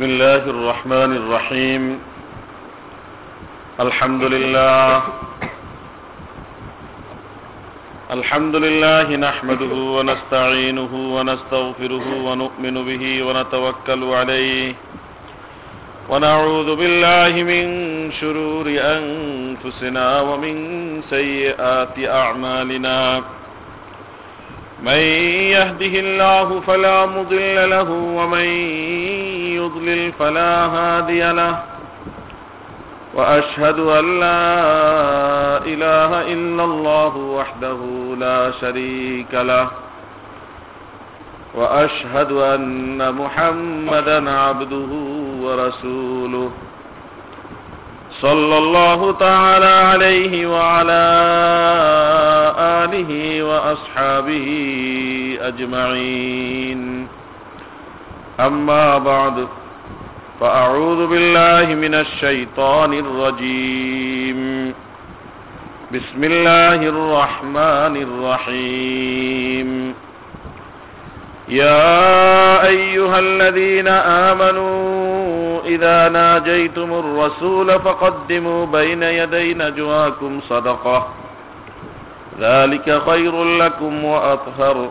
بسم الله الرحمن الرحيم. الحمد لله. الحمد لله نحمده ونستعينه ونستغفره ونؤمن به ونتوكل عليه. ونعوذ بالله من شرور أنفسنا ومن سيئات أعمالنا. من يهده الله فلا مضل له ومن يضلل فلا هادي له. وأشهد أن لا إله إلا الله وحده لا شريك له. وأشهد أن محمدا عبده ورسوله. صلى الله تعالى عليه وعلى آله وأصحابه أجمعين. أما بعد فأعوذ بالله من الشيطان الرجيم. بسم الله الرحمن الرحيم. يا أيها الذين آمنوا إذا ناجيتم الرسول فقدموا بين يدي نجواكم صدقة. ذلك خير لكم وأطهر.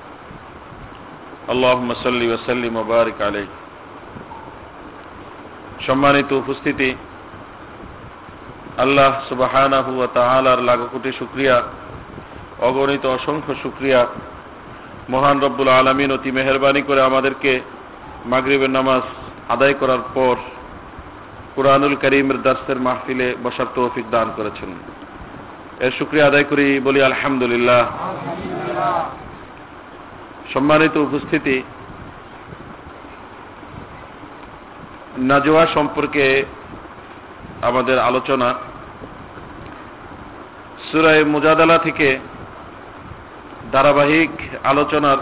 আল্লাহ সাল্লি ওসাল্লিম মুবারক আলী সম্মানিত উপস্থিতি, আল্লাহ সুবাহানা হুয়া তাহালার লাখো কোটি শুক্রিয়া, অগণিত অসংখ্য শুক্রিয়া। মহান রব্বুল আলমিন অতি মেহরবানি করে আমাদেরকে মাগরীবের নামাজ আদায় করার পর কুরআনুল করিমের দাস্তের মাহফিলে বসার তৌফিক দান করেছেন। এর শুক্রিয়া আদায় করি বলি আলহামদুলিল্লাহ। সম্মানিত উপস্থিতি নাজোয়া সম্পর্কে আমাদের আলোচনা সুরায় মুজাদালা থেকে ধারাবাহিক আলোচনার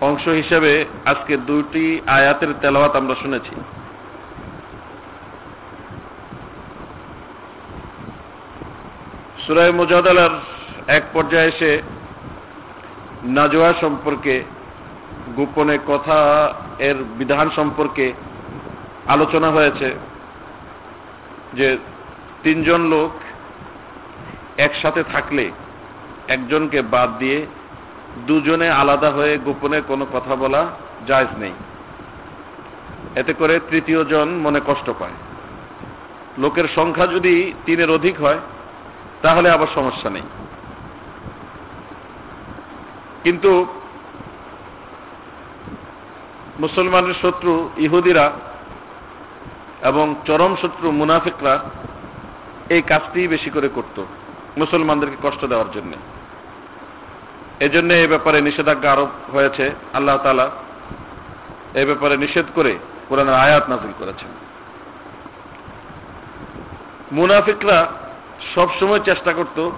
অংশ হিসেবে আজকে দুটি আয়াতের তেলাওয়াত আমরা শুনেছি। সুরায় মুজাদালার এক পর্যায়ে এসে নাজোয়া সম্পর্কে, গোপনে কথা এর বিধান সম্পর্কে আলোচনা হয়েছে যে তিনজন লোক একসাথে থাকলে একজনকে বাদ দিয়ে দুজনে আলাদা হয়ে গোপনে কোনো কথা বলা জায়জ নেই। এতে করে তৃতীয় জন মনে কষ্ট পায়। লোকের সংখ্যা যদি তিনের অধিক হয়, তাহলে আবার সমস্যা নেই। কিন্তু মুসলমানের শত্রু ইহুদিরা এবং চরম শত্রু মুনাফিকরা এই কাজটি বেশি করে করত মুসলমানদেরকে কষ্ট দেওয়ার জন্য। এজন্য এই ব্যাপারে নিষেধাজ্ঞা আরোপ হয়েছে, আল্লাহ তালা এই ব্যাপারে নিষেধ করে কোরআনের আয়াত নাজিল করেছেন। মুনাফিকরা সবসময় চেষ্টা করত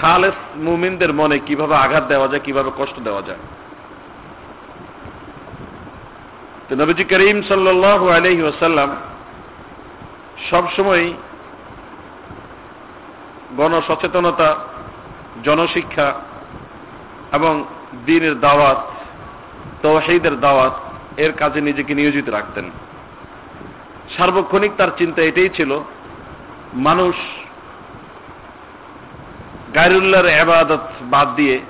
খালেস মুমিনদের মনে কীভাবে আঘাত দেওয়া যায়, কীভাবে কষ্ট দেওয়া যায়। তো নবীজি করিম সাল্লাহ আলহি ওসাল্লাম সবসময় গণসচেতনতা, জনশিক্ষা এবং দিনের দাওয়াত তৌহিদের দাওয়াত এর কাজে নিজেকে নিয়োজিত রাখতেন। সার্বক্ষণিক তার চিন্তা এটাই ছিল, মানুষ গায়রুল্লাহর এবাদত বাদ দিয়ে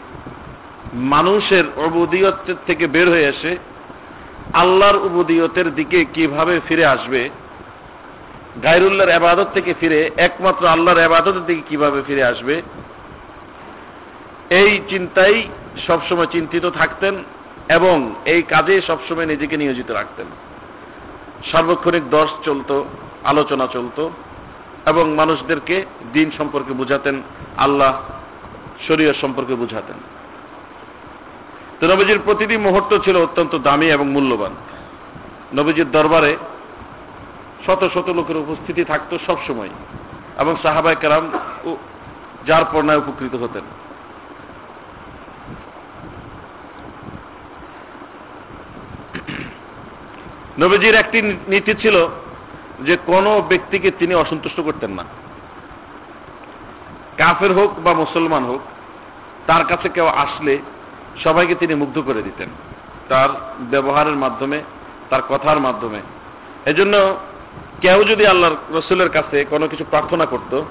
মানুষের অবুদিয়তের থেকে বের হয়ে এসে আল্লাহর উবুদিয়তের দিকে কীভাবে ফিরে আসবে, গায়রুল্লাহর আবাদত থেকে ফিরে, একমাত্র আল্লাহর আবাদতের দিকে কীভাবে ফিরে আসবে, এই চিন্তাই সবসময় চিন্তিত থাকতেন এবং এই কাজে সবসময় নিজেকে নিয়োজিত রাখতেন। সার্বক্ষণিক দর্শ চলত, আলোচনা চলত এবং মানুষদেরকে দিন সম্পর্কে বুঝাতেন। আল্লাহ শরীয় সম্পর্কে বুঝাতেন। তো নবীজির প্রতিটি মুহূর্ত ছিল অত্যন্ত দামি এবং মূল্যবান। নবীজির দরবারে শত শত লোকের উপস্থিতি থাকতো সবসময় এবং সাহাবাই কারাম যার পর্ণায় উপকৃত হতেন। নবীজির একটি নীতি ছিল যে কোনো ব্যক্তিকে তিনি অসন্তুষ্ট করতেন না। কাফের হোক বা মুসলমান হোক, তার কাছে কেউ আসলে সবাইকে তিনি মুগ্ধ করে দিতেন তার ব্যবহারের মাধ্যমে, তার কথার মাধ্যমে। এজন্য কেউ যদি আল্লাহর রসুলের কাছে কোনো কিছু প্রার্থনা করত,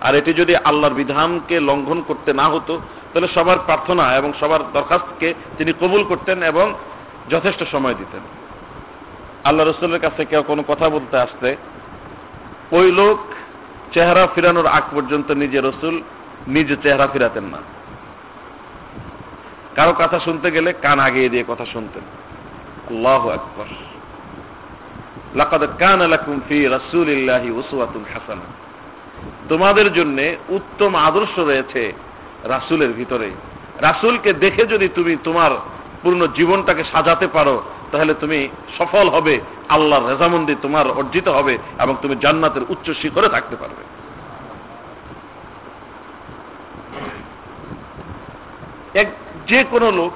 আর এটি যদি আল্লাহর বিধানকে লঙ্ঘন করতে না হতো, তাহলে সবার প্রার্থনা এবং সবার দরখাস্তকে তিনি কবুল করতেন এবং যথেষ্ট সময় দিতেন। আল্লাহ রসুলের কাছে কেউ কোনো কথা বলতে আসতে ওই লোক চেহারা ফিরানোর আগ পর্যন্ত নিজে রসুল নিজে চেহারা ফিরাতেন না। কারও কথা শুনতে গেলে কান আগিয়ে দিয়ে কথা শুনতেন। আল্লাহ আকবর। লাকাদ কান লাকুম ফি রাসূলিল্লাহি উসওয়াতুন হাসানা। তোমাদের জন্য উত্তম আদর্শ রয়েছে রাসূলের ভিতরে। রাসূলকে দেখে যদি তুমি তোমার পূর্ণ জীবনটাকে সাজাতে পারো তাহলে তুমি সফল হবে, আল্লাহর রেজামন্দি তোমার অর্জিত হবে এবং তুমি জান্নাতের উচ্চ শিখরে থাকতে পারবে। এক, যে কোনো লোক,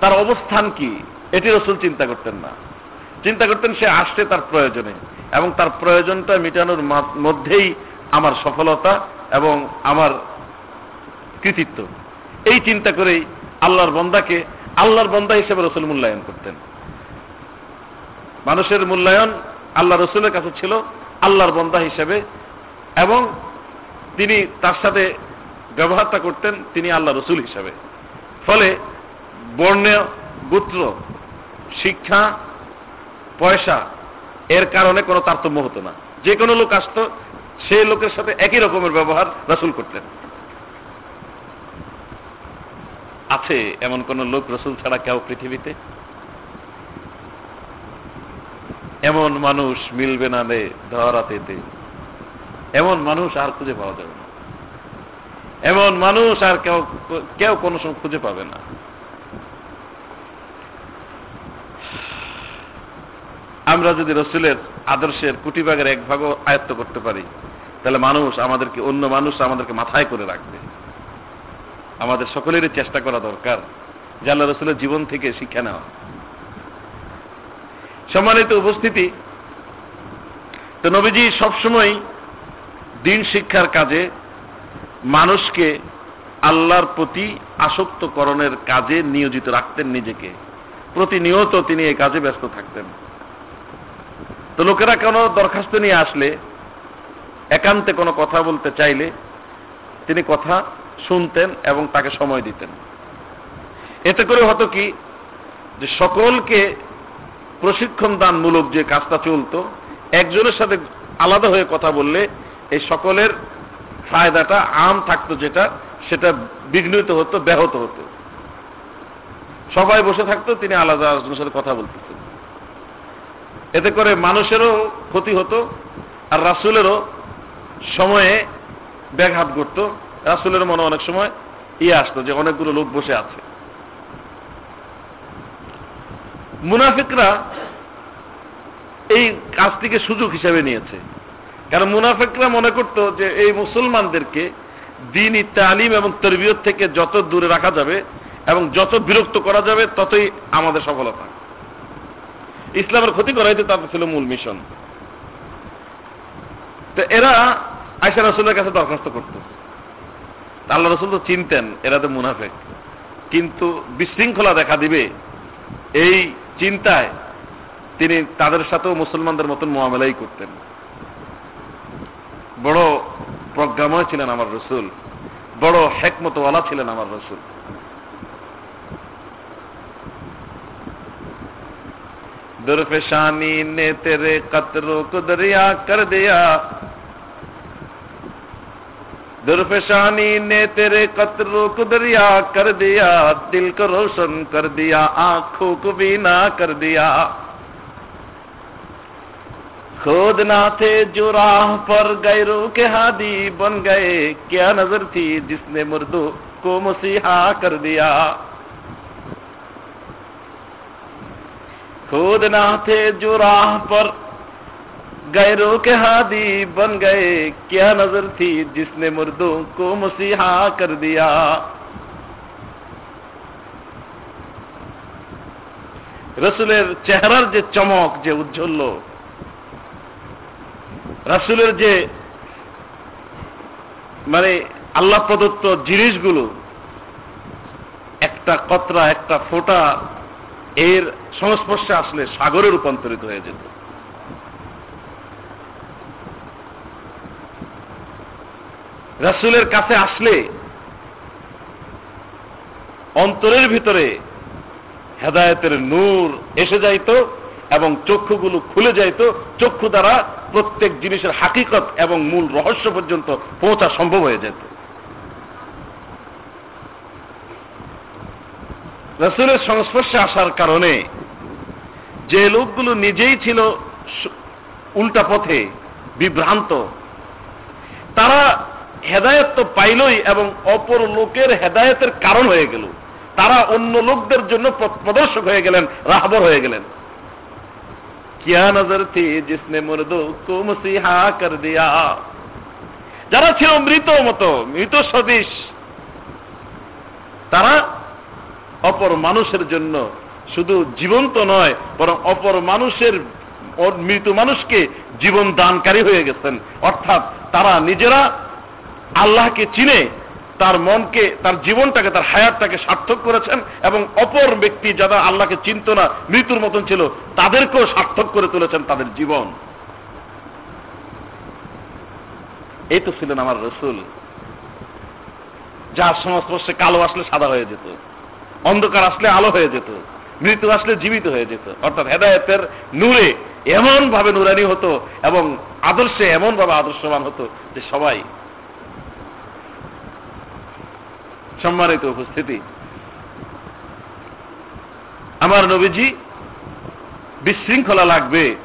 তার অবস্থান কি, এটি রসুল চিন্তা করতেন না। চিন্তা করতেন সে আসছে তার প্রয়োজনে, এবং তার প্রয়োজনটা মেটানোর মধ্যেই আমার সফলতা এবং আমার কৃতিত্ব। এই চিন্তা করেই আল্লাহর বন্দাকে আল্লাহর বন্দা হিসেবে রসুল মূল্যায়ন করতেন। মানুষের মূল্যায়ন আল্লাহ রসুলের কাছে ছিল, আল্লাহর বন্দা হিসেবে, এবং তিনি তার সাথে ব্যবহারটা করতেন, তিনি আল্লাহ রসুল হিসাবে। ফলে বর্ণীয় গোত্র, শিক্ষা, পয়সা এর কারণে কোনো তারতম্য হতো না। যে কোনো লোক আসত, সেই লোকের সাথে একই রকমের ব্যবহার রসুল করতেন। আছে এমন কোন লোক রসুল ছাড়া কেউ পৃথিবীতে? এমন মানুষ মিলবে না রে ধরাতেতে। এমন মানুষ আর খুঁজে পাওয়া যাবে না। এমন মানুষ আর কেউ কেউ কোনো সময় খুঁজে পাবে না। আমরা যদি রসুলের আদর্শের কুটিবাগের এক ভাগও আয়ত্ত করতে পারি, তাহলে মানুষ আমাদেরকে, অন্য মানুষ আমাদেরকে মাথায় করে রাখবে। আমাদের সকলেরই চেষ্টা করা দরকার যে আল্লাহ রসুলের জীবন থেকে শিক্ষা নেওয়া। সম্মানিত উপস্থিতি, তো নবীজি সবসময় দিন শিক্ষার কাজে মানুষকে আল্লাহর প্রতি আসক্তকরণের কাজে নিয়োজিত রাখতেন নিজেকে। প্রতিনিয়ত তিনি এই কাজে ব্যস্ত থাকতেন। তো লোকেরা কোনো দরখাস্ত নিয়ে আসলে, একান্তে কোনো কথা বলতে চাইলে তিনি কথা শুনতেন এবং তাকে সময় দিতেন। এতে করে হতো কি, যে সকলকে প্রশিক্ষণ দানমূলক যে কাজটা চলতো, একজনের সাথে আলাদা হয়ে কথা বললে এই সকলের ফায়দাটা আম থাকতো যেটা, সেটা বিঘ্নিত হতো, ব্যাহত হতো। সবাই বসে থাকতো, তিনি আলাদা আলোচনার সাথে কথা বলতেছেন। এতে করে মানুষেরও ক্ষতি হতো আর রাসুলেরও সময়ে ব্যাঘাত ঘটত। রাসুলের মনে অনেক সময় ইয়ে আসতো যে অনেকগুলো লোক বসে আছে। মুনাফিকরা এই কাজটিকে সুযোগ হিসেবে নিয়েছে। কারণ মুনাফিকরা মনে করত যে এই মুসলমানদেরকে দিন তালিম এবং তরবিয়ত থেকে যত দূরে রাখা যাবে এবং যত বিরক্ত করা যাবে, ততই আমাদের সফলতা। ইসলামের ক্ষতি করাইতে তাদের ছিল মূল মিশন। তো এরা আয়সা রসুলের কাছে দরখাস্ত করত। আল্লাহ রসুল তো চিনতেন এরা তো মুনাফেক কিন্তু বিশৃঙ্খলা দেখা দিবে এই চিন্তায় তিনি তাদের সাথেও মুসলমানদের মতন মোয়ামেলাই করতেন বড় প্রজ্ঞাময় ছিলেন আমার রসুল বড় হেকমতওয়ালা ছিলেন আমার রসুল दुर्फशानी ने तेरे कतरों को दरिया कर दिया درفشانی نے تیرے قطروں کو دریا کر دیا، دل کو روشن کر دیا، آنکھوں کو بینا کر دیا۔ خود نہ تھے جو راہ پر غیروں کے ہادی بن گئے۔ کیا نظر تھی جس نے مردوں کو مسیحا کر دیا؟ خود نہ تھے جو راہ پر गैरों के हादी बन गए क्या नजर थी जिसने मुर्दों को मसीहा कर दिया রসুলের চেহারার যে চমক যে উজ্জ্বল্য রাসুলের যে মানে আল্লাহ প্রদত্ত জিনিসগুলো একটা কতরা একটা ফোটা এর সংস্পর্শে আসলে সাগরে রূপান্তরিত হয়ে যেত রাসুলের কাছে আসলে অন্তরের ভিতরে হেদায়তের নূর এসে যাইত এবং চক্ষুগুলো খুলে যাইত, চক্ষু দ্বারা প্রত্যেক জিনিসের হাকিকত এবং মূল রহস্য পর্যন্ত পৌঁছা সম্ভব হয়ে যেত। রসুলের সংস্পর্শে আসার কারণে যে লোকগুলো নিজেই ছিল উল্টা পথে বিভ্রান্ত, তারা হেদায়ত তো পাইলই এবং অপর লোকের হেদায়তের কারণ হয়ে গেল। তারা অন্য লোকদের জন্য প্রদর্শক হয়ে গেলেন, রাহবর হয়ে গেলেন। কিয়া নজর থি জিসনে মুরদো কো মসিহা কর দিয়া। যারা ছিল মৃত মতো, মৃত সদৃশ, তারা অপর মানুষের জন্য শুধু জীবন্ত নয়, বরং অপর মানুষের মৃত মানুষকে জীবন দানকারী হয়ে গেছেন। অর্থাৎ তারা নিজেরা আল্লাহকে চিনে তার মনকে, তার জীবনটাকে, তার হায়াতটাকে সার্থক করেছেন এবং অপর ব্যক্তি যারা আল্লাহকে চিনত না, মৃত্যুর মতন ছিল, তাদেরকেও সার্থক করে তুলেছেন তাদের জীবন। এই তো ছিলেন আমার রসুল। যার সংস্পর্শে কালো আসলে সাদা হয়ে যেত, অন্ধকার আসলে আলো হয়ে যেত, মৃত্যু আসলে জীবিত হয়ে যেত। অর্থাৎ হেদায়তের নূরে এমন ভাবে নুরানি হতো এবং আদর্শে এমন ভাবে আদর্শবান হতো যে সবাই সম্মানিত উপস্থিতি। আমার নবীজি বিশৃঙ্খলা লাগবে।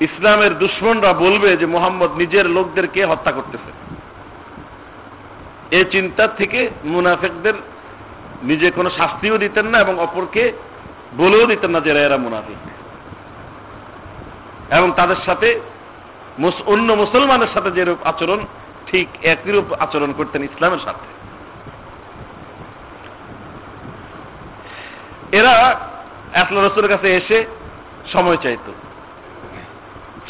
ইসলামের দুশ্মনরা বলবে যে মোহাম্মদ নিজের লোকদেরকে হত্যা করতেছে। এই চিন্তা থেকে মুনাফেকদের নিজে কোনো শাস্তিও দিতেন না এবং অপরকে বলেও দিতেন না যে এরা মুনাফিক। এবং তাদের সাথে অন্য মুসলমানের সাথে যেরূপ আচরণ, ঠিক একইরূপ আচরণ করতেন ইসলামের সাথে। এরা আল্লাহ রসুলের কাছে এসে সময় চাইত।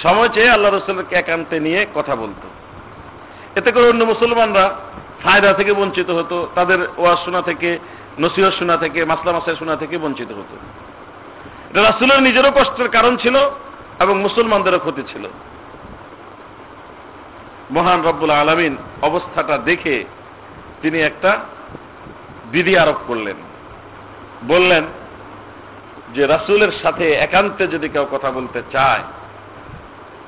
সময় চেয়ে আল্লাহ রসুলকে একান্তে নিয়ে কথা বলতো। এতে করে অন্য মুসলমানরা ফায়দা থেকে বঞ্চিত হতো, তাদের ওয়াজ শোনা থেকে, নসিহত শোনা থেকে, মাসলা মাসায় শোনা থেকে বঞ্চিত হতো। এটা রাসুলের নিজেরও কষ্টের কারণ ছিল এবং মুসলমানদেরও ক্ষতি ছিল। মহান রব্বুল আলমিন অবস্থাটা দেখে তিনি একটা বিধি আরোপ করলেন। বললেন যে রাসুলের সাথে একান্তে যদি কেউ কথা বলতে চায়,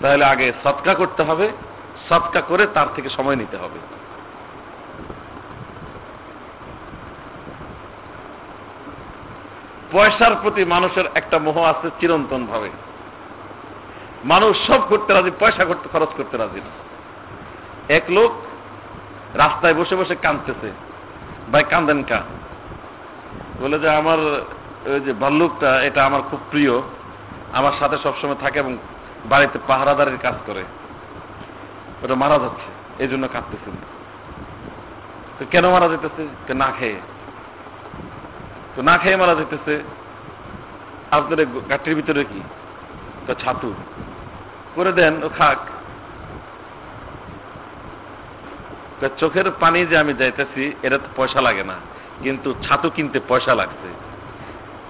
তাহলে আগে সৎকা করতে হবে, সৎকা করে তার থেকে সময় নিতে হবে। পয়সার প্রতি মানুষের একটা মোহ আছে চিরন্তন ভাবে। মানুষ সব করতে রাজি, পয়সা করতে, খরচ করতে রাজি না। এক লোক রাস্তায় বসে বসে কাঁদতেছে, ভাই কান্দেন কা বলে যে আমার, ওই যে ভাল্লুকটা, এটা আমার খুব প্রিয়। আমার সাথে সবসময় থাকে এবং বাড়িতে পাহারাদারের কাজ করে। ওটা মারা যাচ্ছে এই জন্য কাঁদতেছেন। তো কেন মারা যেতেছে? না খেয়ে। তো না খেয়ে মারা যেতেছে। আপনাদের গাঠির ভিতরে কি? তো ছাতু। করে দেন, ও খাক। চোখের পানি যে আমি যাইতেছি এটা তো পয়সা লাগে না। কিন্তু ছাতু কিনতে পয়সা লাগছে।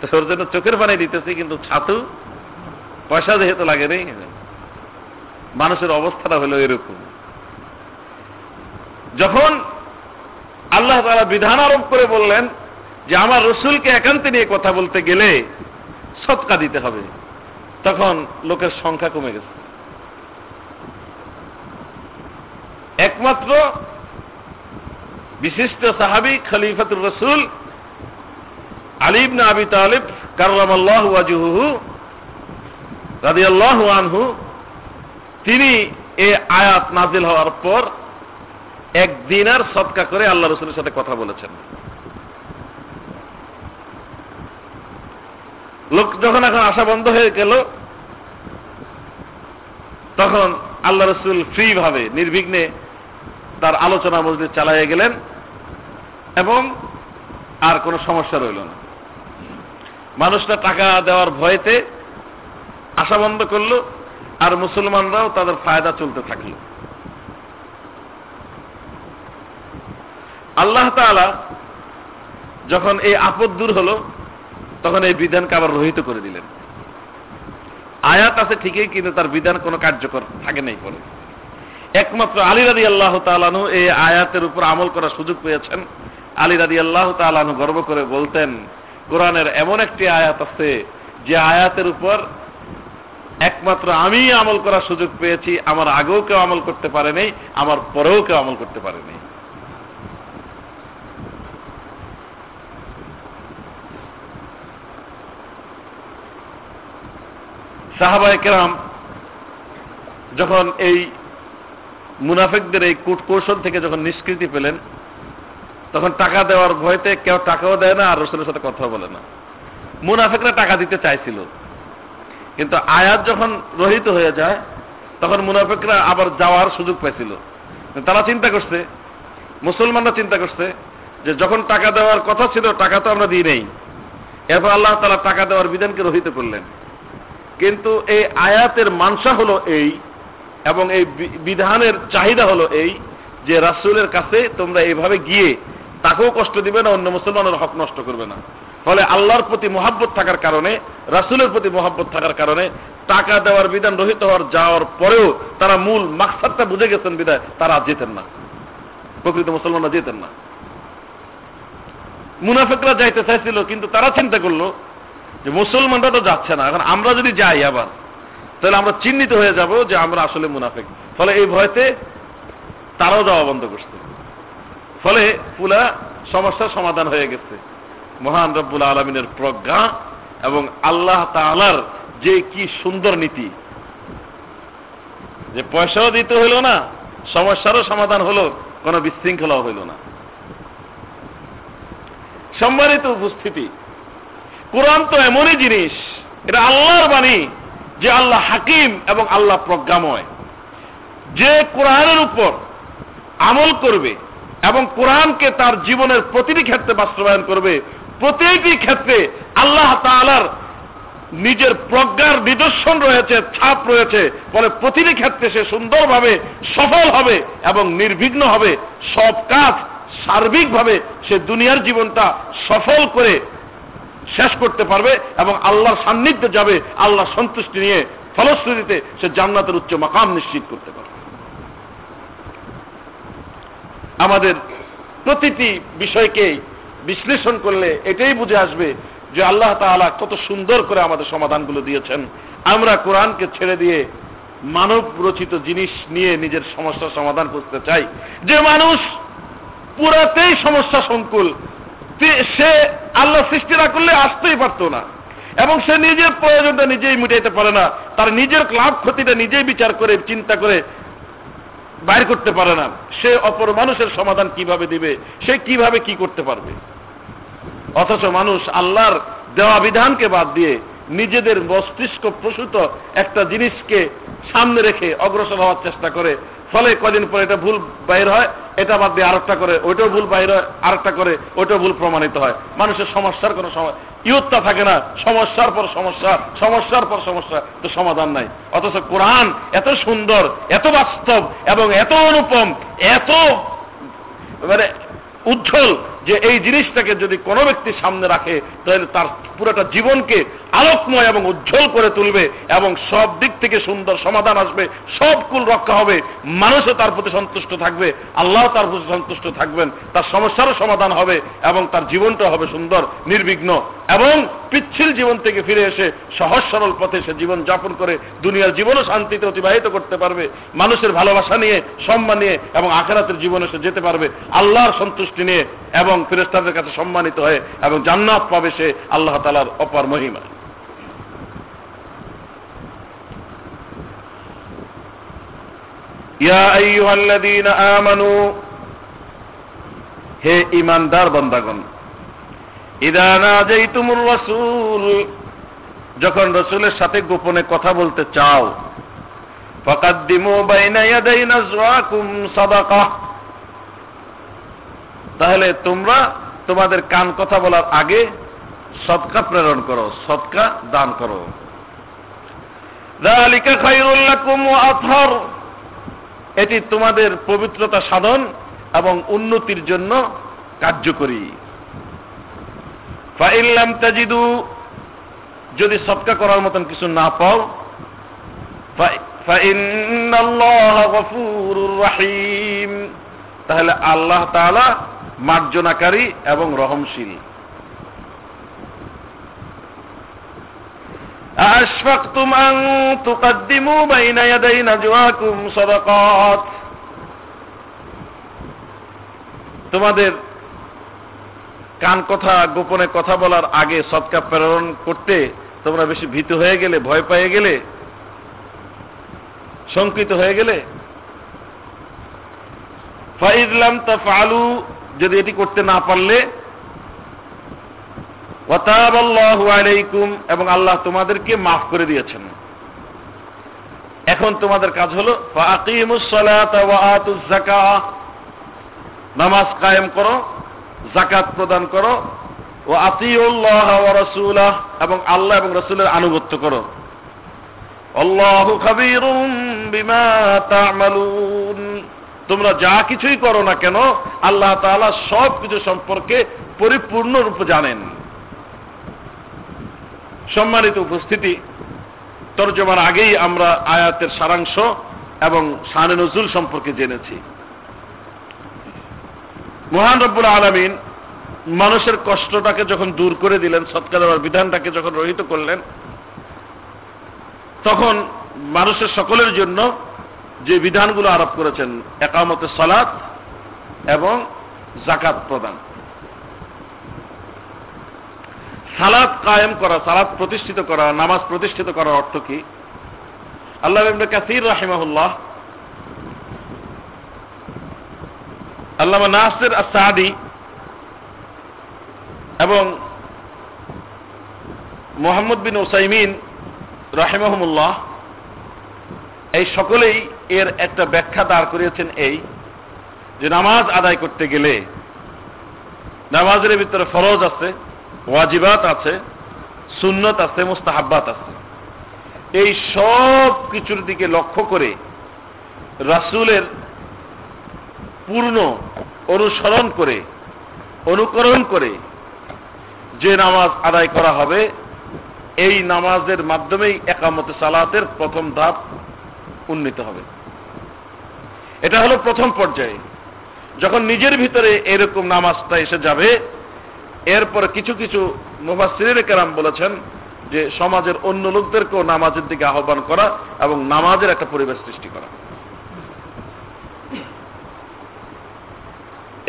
তো ওর জন্য চোখের পানি দিতেছি, কিন্তু ছাতু পয়সা যেহেতু লাগে নেই। মানুষের অবস্থাটা হলো এরকম। যখন আল্লাহ তারা বিধান আরোপ করে বললেন যে আমার রসুলকে একান্তে নিয়ে কথা বলতে গেলে সৎকা দিতে হবে, তখন লোকের সংখ্যা কমে গেছে। একমাত্র বিশিষ্ট সাহাবি খলিফাতুর রসুল আলিব না আবি তালিব কার্লাম আল্লাহ ওয়াজুহু রাদি আল্লাহ আনহু, তিনি এ আয়াত নাজিল হওয়ার পর এক দিনার সৎকা করে আল্লাহ রসুলের সাথে কথা বলেছেন। লোক যখন এখন আশা বন্ধ হয়ে গেল, তখন আল্লাহ রসুল ফ্রি ভাবে, নির্বিঘ্নে তার আলোচনা মসজিদ চালাইয়া গেলেন। এবং আর কোনো সমস্যা রইল না। মানুষটা টাকা দেওয়ার ভয়েতে আশা বন্ধ করল আর মুসলমানরাও তাদের ফায়দা চলতে থাকল। আল্লাহ তালা যখন এই আপদ দূর হলো, তখন এই বিধানকে আবার রহিত করে দিলেন। আয়াত আছে ঠিকই, কিন্তু তার বিধান কোনো কার্যকর থাকে নাই পরে। একমাত্র আলী রাদি আল্লাহ তালানু এই আয়াতের উপর আমল করার সুযোগ পেয়েছেন। আলী রাদি আল্লাহ তালানু গর্ব করে বলতেন, কোরআনের এমন একটি আয়াত আছে যে আয়াতের উপর একমাত্র আমি আমল করার সুযোগ পেয়েছি, আমার আগেও কেউ আমল করতে পারে নাই আমার পরেও কেউ আমল করতে পারে নাই সাহাবায় কেরাম যখন এই মুনাফেকদের এই কূট কৌশল থেকে যখন নিষ্কৃতি পেলেন তখন টাকা দেওয়ার ভয়তে কেউ টাকাও দেয় না আর রসুলের সাথে কথা বলে না। মুনাফেকরা টাকা দিতে চাইছিল। কিন্তু আয়াত যখন রহিত হয়ে যায়, তখন মুনাফেকরা আবার যাওয়ার সুযোগ পাইছিল। তারা চিন্তা করছে, মুসলমানরা চিন্তা করছে যে যখন টাকা দেওয়ার কথা ছিল, টাকা তো আমরা দিই নেই। এরপর আল্লাহ তালা টাকা দেওয়ার বিধানকে রহিত করলেন। কিন্তু এই আয়াতের মানসা হলো এই এবং এই বিধানের চাহিদা হলো এই যে রাসুলের কাছে তোমরা এইভাবে গিয়ে তাকেও কষ্ট দিবে না, অন্য মুসলমানের হক নষ্ট করবে না। ফলে আল্লাহর প্রতি মহাব্বত থাকার কারণে, রাসুলের প্রতি মহাব্বত থাকার কারণে, টাকা দেওয়ার বিধান রহিত হওয়ার যাওয়ার পরেও তারা মূল মাকসাদটা বুঝে গেছেন বিধায় তারা যেতেন না। প্রকৃত মুসলমানরা যেতেন না। মুনাফেকরা যাইতে চাইছিল, কিন্তু তারা চিন্তা করল যে মুসলমানরা তো যাচ্ছে না। এখন আমরা যদি যাই আবার, তাহলে আমরা চিহ্নিত হয়ে যাব যে আমরা আসলে মুনাফেক। ফলে এই ভয়তে তারাও যাওয়া বন্ধ করছে। ফলে পুলা সমস্যার সমাধান হয়ে গেছে। মহান রব্বুল আলমিনের প্রজ্ঞা এবং আল্লাহ তালার যে কি সুন্দর নীতি। যে পয়সাও দিতে হইল না, সমস্যারও সমাধান হলো, কোনো বিশৃঙ্খলাও হইল না। সম্মানিত উপস্থিতি, কোরআন তো এমনই জিনিস, এটা আল্লাহর বাণী যে আল্লাহ হাকিম এবং আল্লাহ প্রজ্ঞাময়। যে কোরআনের উপর আমল করবে এবং কোরআনকে তার জীবনের প্রতিটি ক্ষেত্রে বাস্তবায়ন করবে। প্রতিটি ক্ষেত্রে আল্লাহ তালার নিজের প্রজ্ঞার নিদর্শন রয়েছে, ছাপ রয়েছে। ফলে প্রতিটি ক্ষেত্রে সে সুন্দরভাবে সফল হবে এবং নির্বিঘ্ন হবে। সব কাজ সার্বিকভাবে সে দুনিয়ার জীবনটা সফল করে শেষ করতে পারবে এবং আল্লাহর সান্নিধ্যে যাবে আল্লাহ সন্তুষ্টি নিয়ে ফলশ্রুতিতে সে জান্নাতের উচ্চ মাকাম নিশ্চিত করতে পারবে। আমাদের প্রতিটি বিষয়কে বিশ্লেষণ করলে এটাই বুঝে আসবে যে আল্লাহ তাআলা কত সুন্দর করে আমাদের সমাধানগুলো দিয়েছেন। আমরা কোরআনকে ছেড়ে দিয়ে মানব রচিত জিনিস নিয়ে নিজের সমস্যার সমাধান করতে চাই। যে মানুষ পুরাতেই সমস্যা সংকুল সে আল্লাহ সৃষ্টি না করলে আসতেই পারতো না। এবং সে নিজের প্রয়োজনটা নিজেই মিটাইতে পারে না। তার নিজের লাভ ক্ষতিটা নিজেই বিচার করে, চিন্তা করে বাইর করতে পারে না। সে অপর মানুষের সমাধান কীভাবে দিবে? সে কীভাবে কি করতে পারবে? অথচ মানুষ আল্লাহর দেওয়া বিধানকে বাদ দিয়ে নিজেদের মস্তিষ্ক প্রসূত একটা জিনিসকে সামনে রেখে অগ্রসর হওয়ার চেষ্টা করে। ফলে কদিন পরে এটা ভুল বাইর হয়, এটা বাদ দিয়ে আরেকটা করে, ওইটাও ভুল বাইর হয়, আরেকটা করে, ওইটাও ভুল প্রমাণিত হয়। মানুষের সমস্যার কোনো সময় ইয়ত্তা থাকে না, সমস্যার পর সমস্যা, সমস্যার পর সমস্যা, তো সমাধান নাই। অথচ কোরআন এত সুন্দর, এত বাস্তব এবং এত অনুপম, এত মানে উজ্জ্বল যে এই জিনিসটাকে যদি কোনো ব্যক্তি সামনে রাখে, তাহলে তার পুরোটা জীবনকে আলোকময় এবং উজ্জ্বল করে তুলবে এবং সব দিক থেকে সুন্দর সমাধান আসবে, সব কুল রক্ষা হবে, মানুষও তার প্রতি সন্তুষ্ট থাকবে, আল্লাহ তার প্রতি সন্তুষ্ট থাকবেন, তার সমস্যারও সমাধান হবে এবং তার জীবনটা হবে সুন্দর, নির্বিঘ্ন। এবং পিচ্ছিল জীবন থেকে ফিরে এসে সহজ সরল পথে সে জীবন যাপন করে দুনিয়ার জীবনও শান্তিতে অতিবাহিত করতে পারবে, মানুষের ভালোবাসা নিয়ে, সম্মান নিয়ে এবং আখেরাতের জীবনে সে যেতে পারবে আল্লাহর সন্তুষ্টি নিয়ে এবং ফিরেস্তাদের কাছে সম্মানিত হয়ে এবং জান্নাত পাবে সে আল্লাহ তালার অপার মহিমা। হে ইমানদার বান্দাগণ রাসূল। যখন রসুলের সাথে গোপনে কথা বলতে চাও তাহলে তোমরা তোমাদের কান কথা বলার আগে সৎকা প্রেরণ করো সৎকা দান করো। এটি তোমাদের পবিত্রতা সাধন এবং উন্নতির জন্য কার্যকরী। ফাইল্লাম তাজিদু যদি সৎকা করার মতন কিছু না পাও রাহিম তাহলে আল্লাহ তাআলা মার্জনাকারী এবং রহমশীল أأشفقتم أن تقدموا بين يدي نجواكم صدقات তোমাদের কান কথা গোপনে কথা বলার আগে সৎকা প্রেরণ করতে তোমরা বেশি ভীত হয়ে গেলে, ভয় পেয়ে গেলে, শঙ্কিত হয়ে গেলে? ফাইজলাম তা ফালু যদি এটি করতে না পারলে এবং আল্লাহ তোমাদেরকে মাফ করে দিয়েছেন। এখন তোমাদের কাজ হলো নামাজ কায়েম করো জাকাত প্রদান করো ও আতিউল্লাহ রসুলাহ এবং আল্লাহ এবং রসুলের আনুগত্য করো। তোমরা যা কিছুই করো না কেন, আল্লাহ সব কিছু সম্পর্কে জানেন। সম্মানিত উপস্থিতি, তর্জমার আগেই আমরা আয়াতের সারাংশ এবং শানে নজুল সম্পর্কে জেনেছি। মহান রব্বুল আলমিন মানুষের কষ্টটাকে যখন দূর করে দিলেন সৎকার দেওয়ার বিধানটাকে যখন রহিত করলেন, তখন মানুষের সকলের জন্য যে বিধানগুলো আরোপ করেছেন, একামতে সালাত এবং জাকাত প্রদান। সালাদ কায়েম করা সালাদ প্রতিষ্ঠিত করা, নামাজ প্রতিষ্ঠিত করার অর্থ কি? আল্লাহ কাসির রাহিমাহুল্লাহ আল্লামা নাসির আসাদি এবং মোহাম্মদ বিন ওসাইমিন রাহিমাহমুল্লাহ, এই সকলেই এর একটা ব্যাখ্যা দাঁড় করিয়েছেন এই যে নামাজ আদায় করতে গেলে নামাজের ভিতরে ফরজ আছে, ওয়াজিবাত আছে, সুন্নত আছে, মুস্তাহাব্বাত আছে। এই সব কিছুর দিকে লক্ষ্য করে রাসুলের পূর্ণ অনুসরণ করে, অনুকরণ করে যে নামাজ আদায় করা হবে, এই নামাজের মাধ্যমেই একামতে সালাতের প্রথম ধাপ উন্নীত হবে। এটা হলো প্রথম পর্যায়ে। যখন নিজের ভিতরে এরকম নামাজটা এসে যাবে, এরপর কিছু কিছু মুফাসির কেরাম বলেছেন যে সমাজের অন্য লোকদেরকেও নামাজের দিকে আহ্বান করা এবং নামাজের একটা পরিবেশ সৃষ্টি করা।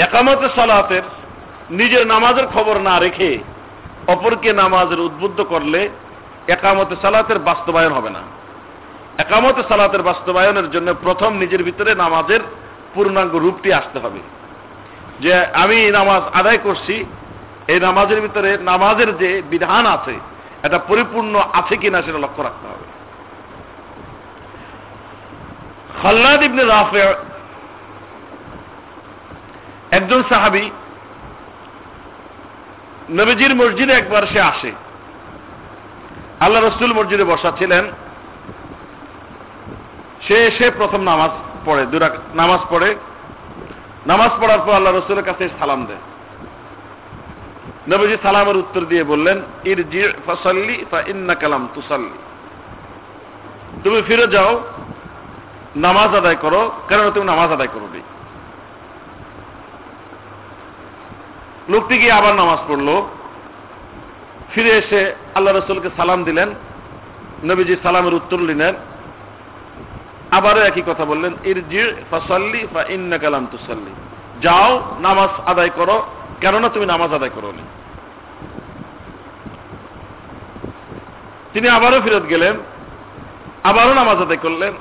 একামতে সালাতের নিজের নামাজের খবর না রেখে অপরকে নামাজের উদ্বুদ্ধ করলে একামতে সালাতের বাস্তবায়ন হবে না। একামতে সালাতের বাস্তবায়নের জন্য প্রথম নিজের ভিতরে নামাজের পূর্ণাঙ্গ রূপটি আসতে হবে। যে আমি নামাজ আদায় করছি, এই নামাজের ভিতরে নামাজের যে বিধান আছে, এটা পরিপূর্ণ আছে কিনা সেটা লক্ষ্য রাখতে হবে। খাল্লাদ ইবনে রাফে একজন সাহাবি নবীজির মসজিদে একবার সে আসে। আল্লাহ রসুল মসজিদে বসা ছিলেন। সে এসে প্রথম নামাজ পড়ে দুরা নামাজ পড়ে। নামাজ পড়ার পর আল্লাহ রসুলের কাছে সালাম দেয়। নবীজি সালামের উত্তর দিয়ে বললেন ইর জি ফসল্লি ইন্না কালাম তুসাল্লি। তুমি ফিরে যাও, নামাজ আদায় করো কেন তুমি নামাজ আদায় করো লোকটি গিয়ে আবার নামাজ পড়ল। ফিরে এসে আল্লাহ রসুলকে সালাম দিলেন। নবীজি সালামের উত্তর নিলেন। আবারও একই কথা বললেন ইর জি ফাসাল্লি ফা ইন্না কালাম তুসাল্লি। যাও, নামাজ আদায় করো, কেননা তুমি নামাজ আদায় করো তিনি আবারও ফেরত গেলেন, আবারও নামাজ আদায় করলেন।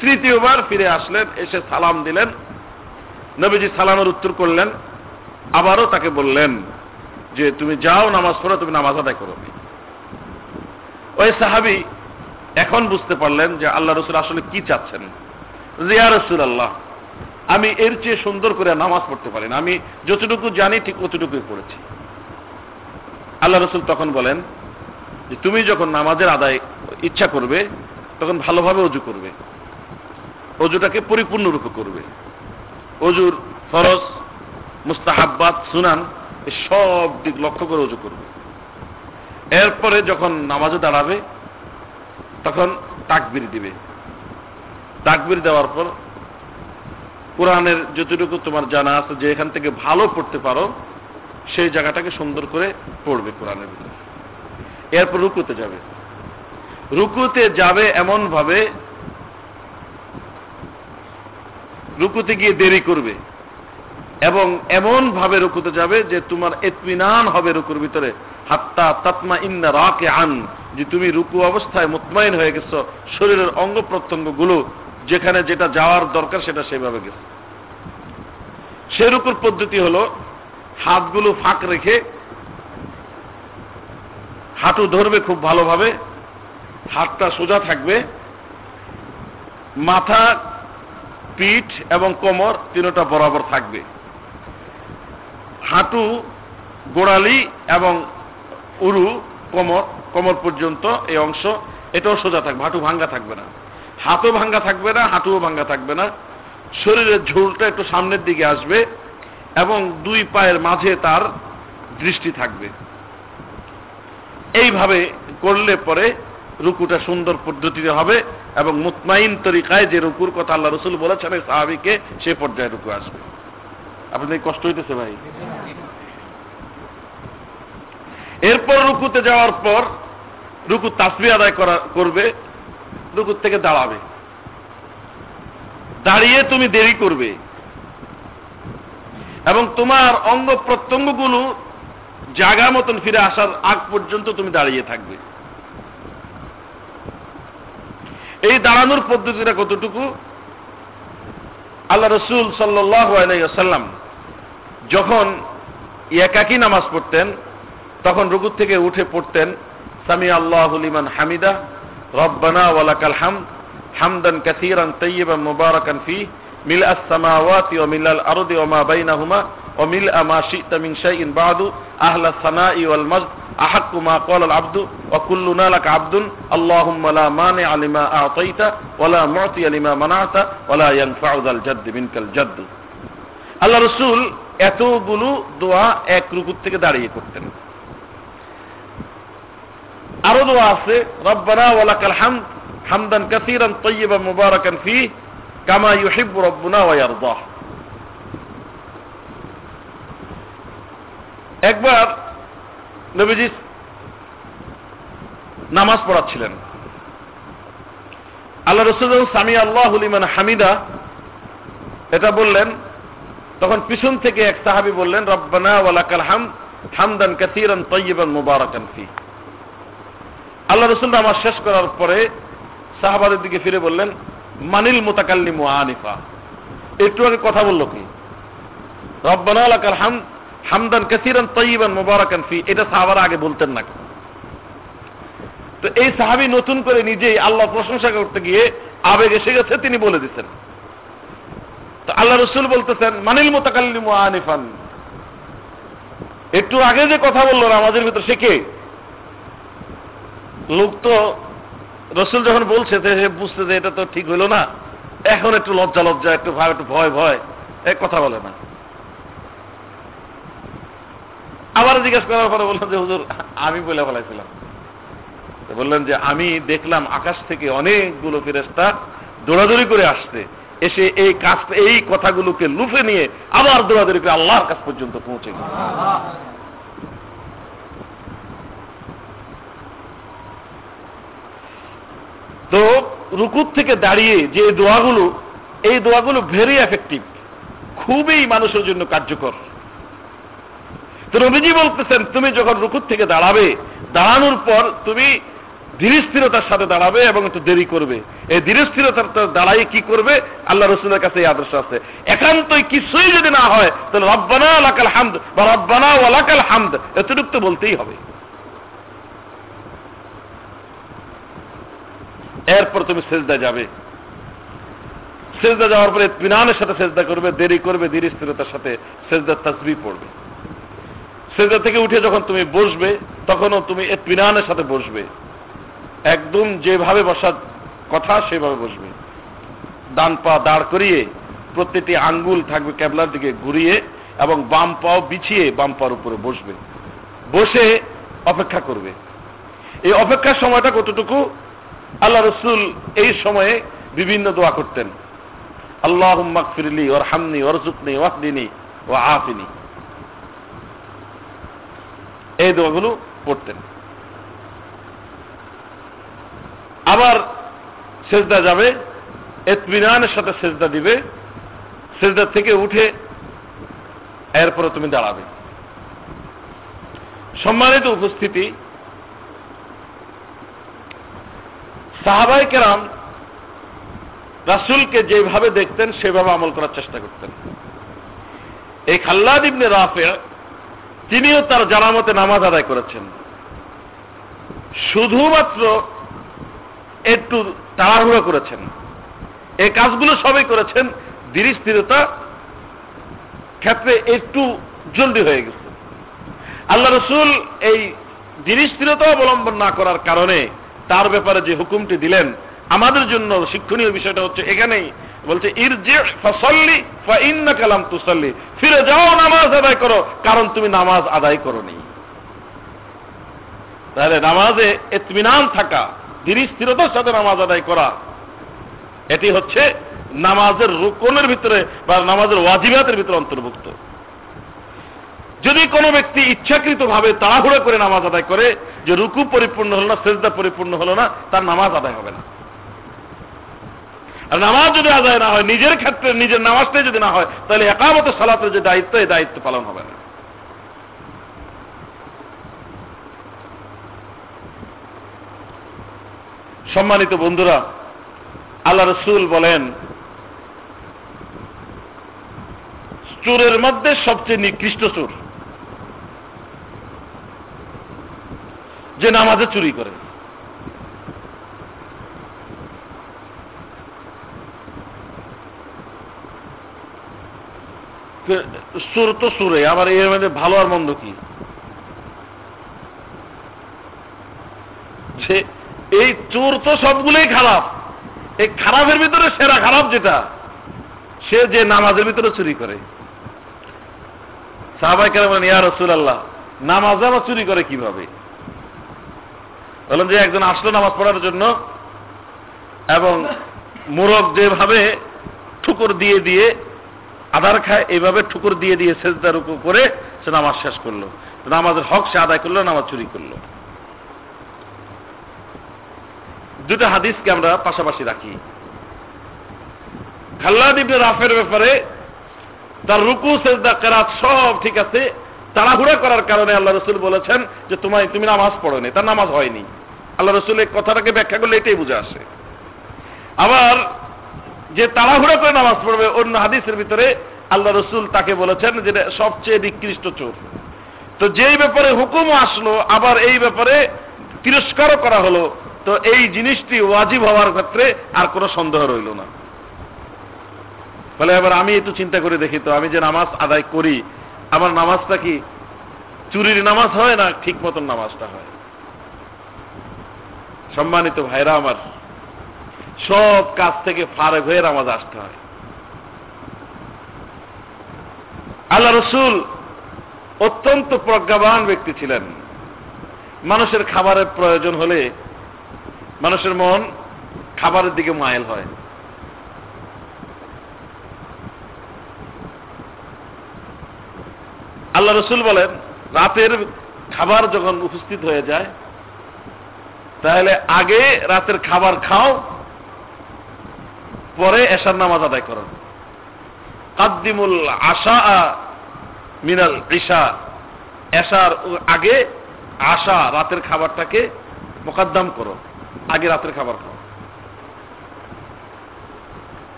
তৃতীয়বার ফিরে আসলেন, এসে সালাম দিলেন। নবীজি সালামের উত্তর করলেন আবারও তাকে বললেন যে তুমি যাও নামাজ পড়ো, তুমি নামাজ আদায় করো। ওই সাহাবি এখন বুঝতে পারলেন যে আল্লাহ রসুল আসলে কি চাচ্ছেন। রিয়া রসুল আল্লাহ আমি এর চেয়ে সুন্দর করে নামাজ পড়তে পারি না। আমি যতটুকু জানি ঠিক অতটুকুই পড়েছি। আল্লাহ রসুল তখন বলেন যে তুমি যখন নামাজের আদায় ইচ্ছা করবে, তখন ভালোভাবে অজু করবে। অজুটাকে পরিপূর্ণরূপে করবে। অজুর ফরজ মুস্তাহাব্বাত, সুনান সব দিক লক্ষ্য করে অজু করবে। এরপরে যখন নামাজে দাঁড়াবে, তখন তাকবির দিবে। তাকবির দেওয়ার পর কোরআনের যতটুকু তোমার জানা আছে, যে এখান থেকে ভালো পড়তে পারো, সেই জায়গাটাকে সুন্দর করে পড়বে কোরআনের ভিতরে। এরপর রুকুতে যাবে। রুকুতে যাবে এমন ভাবে রুকুতে গিয়ে দেরি করবে। এবং এমন ভাবে রুকুতে যাবে যে তোমার এতমিনান হবে রুকুর ভিতরে। হাত্তা তাতমা ইন্না রাকে আন যে তুমি রুকু অবস্থায় মুতমাইন হয়ে গেছো, শরীরের অঙ্গ প্রত্যঙ্গগুলো যেখানে যেটা যাওয়ার দরকার সেটা সেভাবে গেছে। সে রুকুর পদ্ধতি হলো, হাতগুলো ফাঁক রেখে হাঁটু ধরবে খুব ভালোভাবে, হাতটা সোজা থাকবে, মাথা, পিঠ এবং কোমর তিনটা বরাবর থাকবে। হাঁটু, গোড়ালি এবং উরু, কোমর কোমর পর্যন্ত এই অংশ, এটাও সোজা থাকবে, হাঁটু ভাঙ্গা থাকবে না। হাতও ভাঙ্গা থাকবে না, হাঁটুও ভাঙ্গা থাকবে না। শরীরের ঝোলটা একটু সামনের দিকে আসবে এবং দুই পায়ের মাঝে তার দৃষ্টি থাকবে। এইভাবে করলে পরে রুকুটা সুন্দর পদ্ধতিতে হবে এবং মুতমাইন তরিকায় যে রুকুর কথা আল্লাহ রসুল বলেছেন সাহাবিকে সে পর্যায়ে রুকু আসবে। আপনাদের কষ্ট হইতেছে ভাই। এরপর রুকুতে যাওয়ার পর রুকু তাসবি আদায় করা, করবে রুকুর থেকে দাঁড়াবে। দাঁড়িয়ে তুমি দেরি করবে। এবং তোমার অঙ্গ প্রত্যঙ্গগুলো জায়গা মতন ফিরে আসার আগ পর্যন্ত তুমি দাঁড়িয়ে থাকবে। এই দাঁড়ানোর পদ্ধতিটা কতটুকু? আল্লাহ রসুল সাল্লাহ সাল্লাম যখন একাকি নামাজ পড়তেন তখন রুকুর থেকে উঠে পড়তেন সামি আল্লাহুলিমান হামিদা রব্বানা ওয়ালাকাল হাম হামদান কাসিরান তৈয়বান মুবারাকান ফি মিল আসসামাওয়াতি ওয়া মিলাল আরদি ওয়া মা বাইনাহুমা ওয়া মিল মা শি'তা মিন শাইইন বাদু আহলা সানাই ওয়াল মাজদ أحق ما قال العبد وكلنا لك عبد اللهم لا مانع لما أعطيت ولا معطي لما منعت ولا ينفع ذا الجد منك الجد আল্লাহ রসুল এতগুলো দোয়া এক রুকুর থেকে দাঁড়িয়ে করতেন। আরও দোয়া আছে, রব্বানা হামদান মুবারাকান ফি, কামা রব্বুনা একবার নবীজি নামাজ পড়াচ্ছিলেন। আল্লাহ রসুল সামি আল্লাহ হামিদা। এটা বললেন তখন পিছন থেকে এক সাহাবি বললেন, রব্বানা ওয়ালাকাল হাম হামদান কাসীরান তাইয়িবান মুবারাকান ফি। আল্লাহ রসুল নামাজ শেষ করার পরে সাহাবাদের দিকে ফিরে বললেন, মানিল মোতাকাল্লিমু আনিফা। একটু আগে কথা বলল কি? রব্বানা ওয়ালাকাল হাম হামদান কাসিরান তৈবান মোবারকান ফি। এটা সাহাবার আগে বলতেন না তো এই সাহাবি নতুন করে নিজেই আল্লাহ প্রশংসা করতে গিয়ে আবেগ এসে গেছে, তিনি বলে দিচ্ছেন। তো আল্লাহ রসুল বলতেছেন, মানিল মোতাকাল্লিম আনিফান। একটু আগে যে কথা বলল আমাদের ভিতর, সে কে? লোক তো রসুল যখন বলছে সে বুঝতে যে এটা তো ঠিক হইল না। এখন একটু লজ্জা লজ্জা, একটু ভয় একটু ভয় ভয়। এক কথা বলে না। আবার জিজ্ঞেস করার পরে বললাম যে, হুজুর, আমি বলে ফেলাইছিলাম। বললেন যে, আমি দেখলাম আকাশ থেকে অনেকগুলো ফেরেস্তা দৌড়াদৌড়ি করে আসছে। এসে এই কাজ, এই কথাগুলোকে লুফে নিয়ে আবার দৌড়াদৌড়ি করে আল্লাহর কাছ পর্যন্ত পৌঁছে গেল। তো রুকুর থেকে দাঁড়িয়ে যে দোয়াগুলো, এই দোয়াগুলো ভেরি এফেক্টিভ খুবই মানুষের জন্য কার্যকর। তো রবিজি বলতেছেন, তুমি যখন রুকুর থেকে দাঁড়াবে, দাঁড়ানোর পর তুমি ধীরস্থিরতার সাথে দাঁড়াবে এবং একটু দেরি করবে। এই ধীরস্থিরতার দাঁড়াই কি করবে? আল্লাহ রসুলের কাছে এই আদর্শ আছে। একান্তই কিছুই যদি না হয়, তাহলে রব্বানা ওয়ালাকাল হামদ বা রব্বানা ওয়ালাকাল হামদ। এতটুকু তো বলতেই হবে। এরপর তুমি সেজদা যাবে। সেজদা যাওয়ার পরে পিনানের সাথে সেজদা করবে, দেরি করবে ধীর স্থিরতার সাথে সেজদার তাসবি পড়বে। সেজদা থেকে উঠে যখন তুমি বসবে, তখনও তুমি পিনানের সাথে বসবে। একদম যেভাবে বসার কথা, সেভাবে বসবে। ডান পা দাঁড় করিয়ে প্রত্যেকটি আঙ্গুল থাকবে ক্যাবলার দিকে ঘুরিয়ে এবং বাম পাও বিছিয়ে বাম পার উপরে বসবে। বসে অপেক্ষা করবে। এই অপেক্ষার সময়টা কতটুকু? আল্লাহ রসুল এই সময়ে বিভিন্ন দোয়া করতেন। আল্লাহ ফিরলি ওর হামনি ওর জুকনি ওয়াহদিনী ও আফিনি। এই দোয়াগুলো পড়তেন। আবার সেজদা যাবে, এতমিনানের সাথে সেজদা দিবে, সেজদা থেকে উঠে এরপরে তুমি দাঁড়াবে। সম্মানিত উপস্থিতি সাহাবাই কেরাম রাসুলকে যেভাবে দেখতেন, সেভাবে আমল করার চেষ্টা করতেন। এই খাল্লাদ ইবনে রাফে তিনিও তার জানামতে নামাজ আদায় করেছেন। শুধুমাত্র একটু তাড়াহুড়ো করেছেন। এই কাজগুলো সবই করেছেন ধীর স্থিরতা ক্ষেত্রে একটু জলদি হয়ে গেছে। আল্লাহ রসুল এই ধীর স্থিরতা অবলম্বন না করার কারণে তার ব্যাপারে যে হুকুমটি দিলেন, আমাদের জন্য শিক্ষণীয় বিষয়টা হচ্ছে এখানেই, বলছে ফসল্লি ইন্না কালাম তুসল্লি। ফিরে যাও, নামাজ আদায় করো, কারণ তুমি নামাজ আদায় করো নি তাহলে নামাজে এতমিনান থাকা ধীর স্থিরতার সাথে নামাজ আদায় করা। এটি হচ্ছে নামাজের রুকনের ভিতরে বা নামাজের ওয়াজিবাতের ভিতরে অন্তর্ভুক্ত। যদি কোনো ব্যক্তি ইচ্ছাকৃত ভাবে তাড়াহুড়ো করে নামাজ আদায় করে, যে রুকু পরিপূর্ণ হলো না, সেজদা পরিপূর্ণ হলো না, তার নামাজ আদায় হবে না। আর নামাজ যদি আদায় না হয়, নিজের ক্ষেত্রে, নিজের নামাজটাই যদি না হয়, তাহলে একামত সালাতের যে দায়িত্ব, এই দায়িত্ব পালন হবে না। সম্মানিত বন্ধুরা, আল্লাহ রসুল বলেন, চোরের মধ্যে সবচেয়ে নিকৃষ্ট চোর। যে নামাজে চুরি করে। সুর তো সুরে আবার এর মধ্যে ভালো আর মন্দ কি? এই চোর তো সবগুলোই খারাপ। এই খারাপের ভিতরে সেরা খারাপ যেটা, সে যে নামাজের ভিতরে চুরি করে। সাহাবাই বলেন, ইয়া রসুল আল্লাহ নামাজ আবার চুরি করে কীভাবে? বললেন যে, একজন আসলো নামাজ পড়ার জন্য এবং মোরগ যেভাবে ঠুকুর দিয়ে দিয়ে আধার খায়, এইভাবে ঠুকুর দিয়ে দিয়ে সেজদার উপর করে সে নামাজ শেষ করল। নামাজের হক সে আদায় করল, নামাজ চুরি করল। দুটো হাদিসকে আমরা পাশাপাশি রাখি। খাল্লাদ ইবনে রাফের ব্যাপারে তার রুকু, সেজদা, কেরাত সব ঠিক আছে। তাড়াহুড়া করার কারণে আল্লাহ রসুল বলেছেন যে, তোমায়, তুমি নামাজ পড়োনি। তার নামাজ হয়নি। আল্লাহ রসুল এই কথাটাকে ব্যাখ্যা করলে এটাই বুঝে আসে। আবার যে তাড়াহুড়া করে নামাজ পড়বে, অন্য হাদিসের ভিতরে আল্লাহ রসুল তাকে বলেছেন যে সবচেয়ে নিকৃষ্ট চোর। তো যেই ব্যাপারে হুকুম আসলো, আবার এই ব্যাপারে তিরস্কারও করা হলো। তো এই জিনিসটি ওয়াজিব হওয়ার ক্ষেত্রে আর কোনো সন্দেহ রইল না। ফলে এবার আমি একটু চিন্তা করে দেখি তো, আমি যে নামাজ আদায় করি, আমার নামাজটা কি চুরির নামাজ হয় না ঠিক মতন নামাজটা হয়? সম্মানিত ভাইরা আমার, সব কাজ থেকে ফারেক হয়ে নামাজ আসতে হয়। আল্লাহ রসুল অত্যন্ত প্রজ্ঞাবান ব্যক্তি ছিলেন। মানুষের খাবারের প্রয়োজন হলে মানুষের মন খাবারের দিকে মাইল হয়। আল্লাহ রসুল বলেন, রাতের খাবার যখন উপস্থিত হয়ে যায়, তাহলে আগে রাতের খাবার খাও, পরে এশার নামাজ আদায় করো। কাদ্দিমুল আশা মিনাল ঈশা, এশার আগে আশা রাতের খাবারটাকে মোকাদ্দাম করো। আগে রাতের খাবার খাও।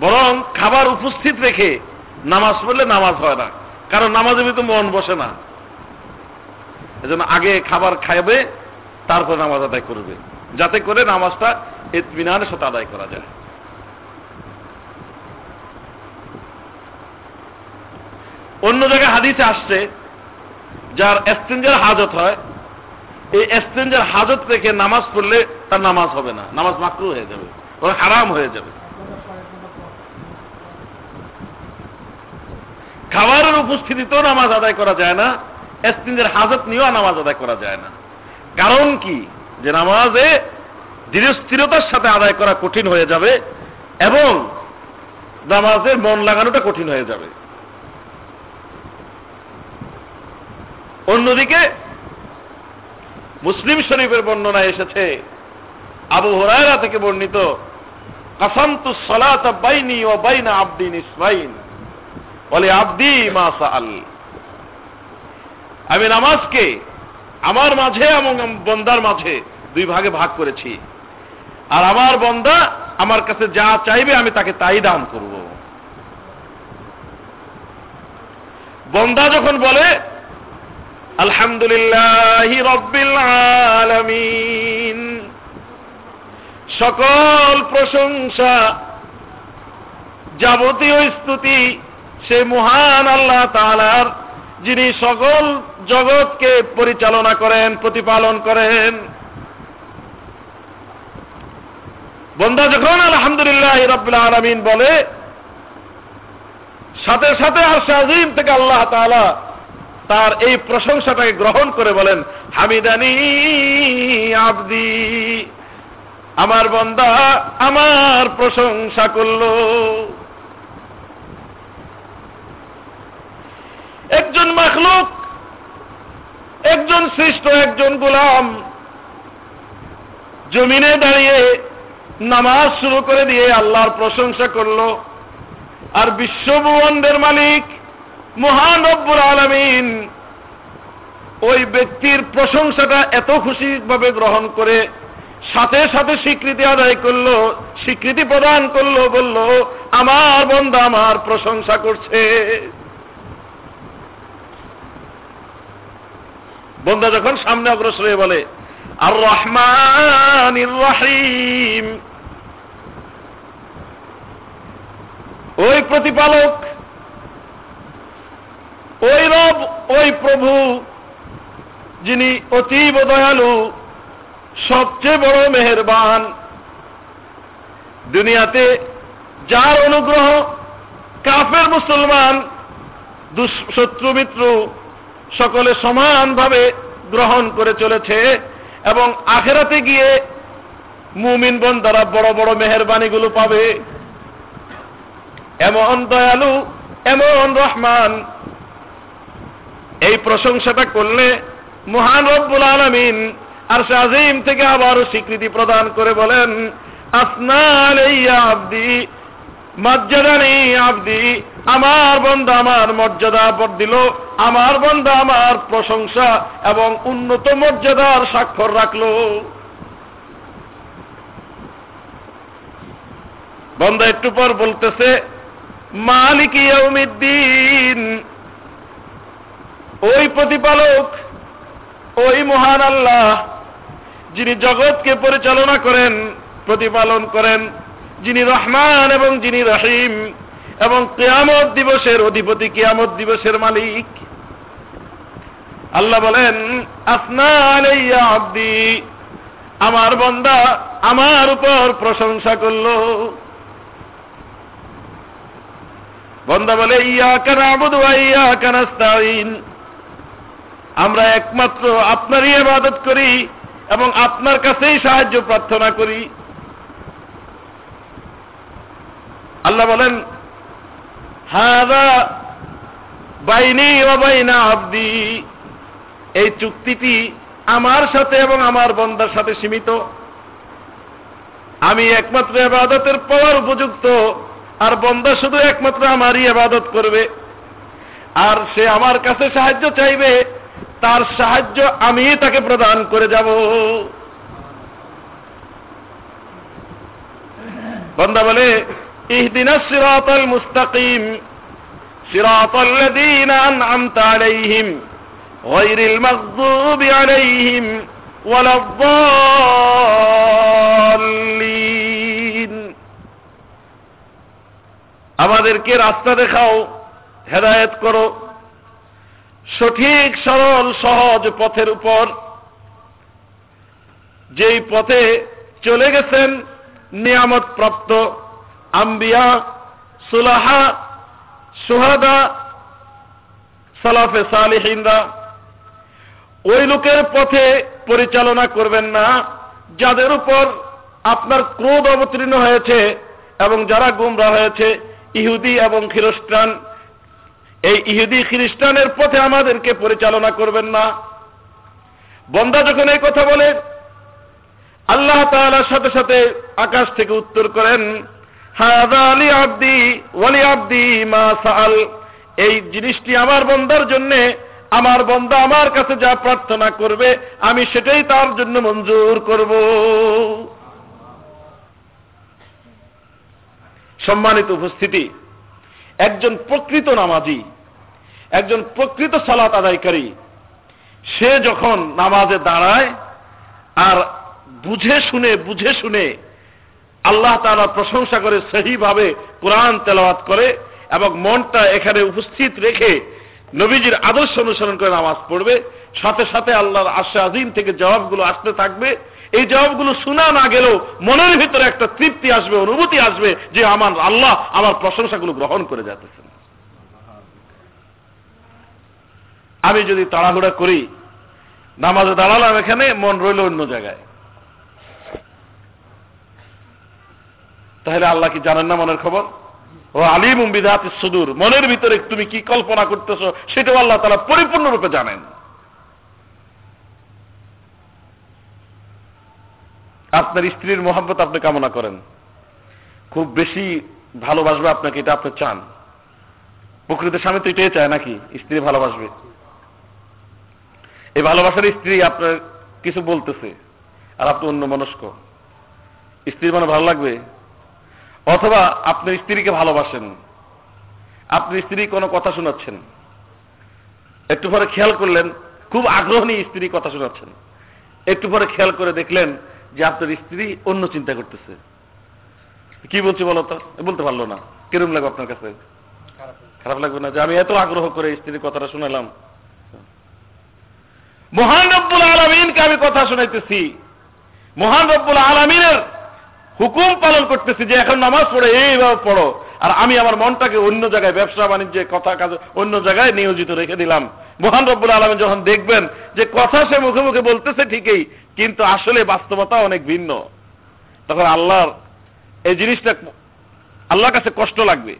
বরং খাবার উপস্থিত রেখে নামাজ পড়লে নামাজ হয় না। কারণ নামাজের ভিতরে মন বসে না। এজন্য আগে খাবার খাইবে, তারপর নামাজ আদায় করবে। যাতে করে নামাজটা ইতমিনানের সাথে আদায় করা যায়। অন্য জায়গায় হাদিসে আসছে, যার এস্তেঞ্জার হাজত হয় এই এস্তেঞ্জার হাজত রেখে নামাজ পড়লে তার নামাজ হবে না। নামাজ মাকরু হয়ে যাবে। ওরা হারাম হয়ে যাবে। খাবারের উপস্থিতিতেও নামাজ আদায় করা যায় না এস্তিনদের হাজত নিয়েও নামাজ আদায় করা যায় না। কারণ কি? যে নামাজে দৃঢ়স্থিরতার সাথে আদায় করা কঠিন হয়ে যাবে এবং নামাজে মন লাগানোটা কঠিন হয়ে যাবে। অন্যদিকে মুসলিম শরীফের বর্ণনা এসেছে। আবু হরায়রা থেকে বর্ণিত কাসান্তু সলাত বাইনি ও বাইনা আব্দিন ইসমাইন বলে আব্দি মাসা আল আমি নামাজকে আমার মাঝে এবং বন্দার মাঝে দুই ভাগে ভাগ করেছি। আর আমার বন্দা আমার কাছে যা চাইবে আমি তাকে তাই দান করব। বন্দা যখন বলে আলহামদুলিল্লাহ আলামিন। সকল প্রশংসা যাবতীয় স্তুতি সে মহান আল্লাহ তালার যিনি সকল জগৎকে পরিচালনা করেন, প্রতিপালন করেন। বন্দা যখন আলহামদুলিল্লাহ রব্বুল আলমিন বলে, সাথে সাথে আর শাহিম থেকে আল্লাহ তালা তার এই প্রশংসাটাকে গ্রহণ করে বলেন, হামিদানি আবদি, আমার বন্দা আমার প্রশংসা করল। একজন মাখলুক, একজন সৃষ্ট, একজন গোলাম, জমিনে দাঁড়িয়ে নামাজ শুরু করে দিয়ে আল্লাহর প্রশংসা করল, আর বিশ্বভুবনের মালিক মহান রব্বুল আলমিন ওই ব্যক্তির প্রশংসাটা এত খুশিভাবে গ্রহণ করে, সাথে সাথে স্বীকৃতি আদায় করল, স্বীকৃতি প্রদান করল, বলল, আমার বন্ধা আমার প্রশংসা করছে। বন্ধা যখন সামনে অগ্রসর হয়ে বলে আর রহমান রহিম। ওই প্রতিপালক ওই রব ওই প্রভু যিনি অতীব দয়ালু, সবচেয়ে বড় মেহেরবান। দুনিয়াতে যার অনুগ্রহ, কাফের, মুসলমান শত্রু মিত্র সকলে সমানভাবে গ্রহণ করে চলেছে এবং আখেরাতে গিয়ে মুমিন বন দ্বারা বড় বড় মেহরবানিগুলো পাবে। এমন দয়ালু, এমন রহমান এই প্রশংসাটা করলে মহান রব্বুল আলমিন আর আজিম থেকে আবারও স্বীকৃতি প্রদান করে বলেন আসনাল আব্দি মর্যাদানি আব্দি, আমার বন্ধ আমার মর্যাদা পর দিল, আমার বন্ধ আমার প্রশংসা এবং উন্নত মর্যাদার স্বাক্ষর রাখল। বন্ধ একটু পর বলতেছে, মালিক ইয়ৌমিদ্দিন ওই প্রতিপালক, ওই মহান আল্লাহ, যিনি জগৎকে পরিচালনা করেন, প্রতিপালন করেন, যিনি রহমান এবং যিনি রহিম, এবং কেয়ামত দিবসের অধিপতি, কেয়ামত দিবসের মালিক। আল্লাহ বলেন, আসনা আব্দি, আমার বন্দা আমার উপর প্রশংসা করল। বন্দা বলে ইয়া কেন আবুদ ইয়া কেন আমরা একমাত্র আপনারই ইবাদত করি এবং আপনার কাছেই সাহায্য প্রার্থনা করি। আল্লাহ বলেন, হাদা বাইনি বাইনা আব্দি। এই চুক্তিটি আমার সাথে এবং আমার বন্দার সাথে সীমিত। আমি একমাত্র আবাদতের পাওয়ার উপযুক্ত, আর বন্দা শুধু একমাত্র আমারই আবাদত করবে। আর সে আমার কাছে সাহায্য চাইবে তার সাহায্য আমি তাকে প্রদান করে যাব। বন্দা বলে, ইহদিনা সিরাতাল মুস্তাকিম আন'আমতা আলাইহিম, গায়রিল আলাইহিম আমাদেরকে রাস্তা দেখাও, হেদায়েত করো। সঠিক, সরল, সহজ পথের উপর যেই পথে চলে গেছেন নিয়ামত প্রাপ্ত আম্বিয়া, সুলাহা, সুহাদা, সালাফে সালিহিন্দা ওই লোকের পথে পরিচালনা করবেন না, যাদের উপর আপনার ক্রোধ অবতীর্ণ হয়েছে এবং যারা গুমরা হয়েছে, ইহুদি এবং খ্রিস্টান এই ইহুদি খ্রিস্টানের পথে আমাদেরকে পরিচালনা করবেন না। বন্দা যখন এই কথা বলে, আল্লাহ তালার সাথে সাথে আকাশ থেকে উত্তর করেন আলী আব্দি ওয়ালি আব্দি মা সাল এই জিনিসটি আমার বন্দার জন্যে, আমার বন্দা আমার কাছে যা প্রার্থনা করবে, আমি সেটাই তার জন্য মঞ্জুর করব। সম্মানিত উপস্থিতি একজন প্রকৃত নামাজি, একজন প্রকৃত সালাত আদায়কারী, সে যখন নামাজে দাঁড়ায় আর বুঝে শুনে বুঝে শুনে আল্লাহ তারা প্রশংসা করে সহিভাবে কোরআন তেলাওয়াত করে এবং মনটা এখানে উপস্থিত রেখে নবীজির আদর্শ অনুসরণ করে নামাজ পড়বে, সাথে সাথে আল্লাহর আশা আজিম থেকে জবাবগুলো আসতে থাকবে এই জবাবগুলো শোনা না গেলেও মনের ভিতরে একটা তৃপ্তি আসবে, অনুভূতি আসবে যে আমার আল্লাহ আমার প্রশংসাগুলো গ্রহণ করে যাতেছেন আমি যদি তাড়াহুড়া করি, নামাজে দাঁড়ালাম এখানে, মন রইল অন্য জায়গায়। তাহলে আল্লাহ কি জানেন না মনের খবর? ও আলিম বিদাত সুদূর, মনের ভিতরে তুমি কি কল্পনা করতেছো, সেটাও আল্লাহ তারা পরিপূর্ণরূপে জানেন। আপনার স্ত্রীর মোহাম্মত আপনি কামনা করেন। খুব বেশি ভালোবাসবে আপনাকে, এটা আপনি চান। প্রকৃত স্বামী তো এটাই চায় নাকি? স্ত্রী ভালোবাসবে। এই ভালোবাসার স্ত্রী আপনার কিছু বলতেছে, আর আপনি অন্য মনস্ক। স্ত্রীর মানে ভালো লাগবে? অথবা আপনার স্ত্রীকে ভালোবাসেন। আপনি স্ত্রী কোনো কথা শোনাচ্ছেন। একটু পরে খেয়াল করলেন, খুব আগ্রহ নিয়ে স্ত্রী কথা শোনাচ্ছেন। একটু পরে খেয়াল করে দেখলেন যে আপনার স্ত্রী অন্য চিন্তা করতেছে। কি বলছি বলো তো? বলতে পারল না। কিরম লাগবে আপনার কাছে? খারাপ লাগবে। না? যে আমি এত আগ্রহ করে স্ত্রীর কথাটা শুনালাম। মহান রব্বুল আলমিনকে আমি কথা শুনাইতেছি। মহান রব্বুল আলমিনের হুকুম পালন করতেছি যে এখন নামাজ পড়ে এইভাবে পড়ো। আর আমি আমার মনটাকে অন্য জায়গায় ব্যবসা বাণিজ্যে কথা কাজ অন্য জায়গায় নিয়োজিত রেখে দিলাম। মহান রব্বুল আলমী যখন দেখবেন যে কথা সে মুখে মুখে বলতেছে ঠিকই কিন্তু আসলে বাস্তবতা অনেক ভিন্ন। তখন আল্লাহর এই জিনিসটা আল্লাহর কাছে কষ্ট লাগবে।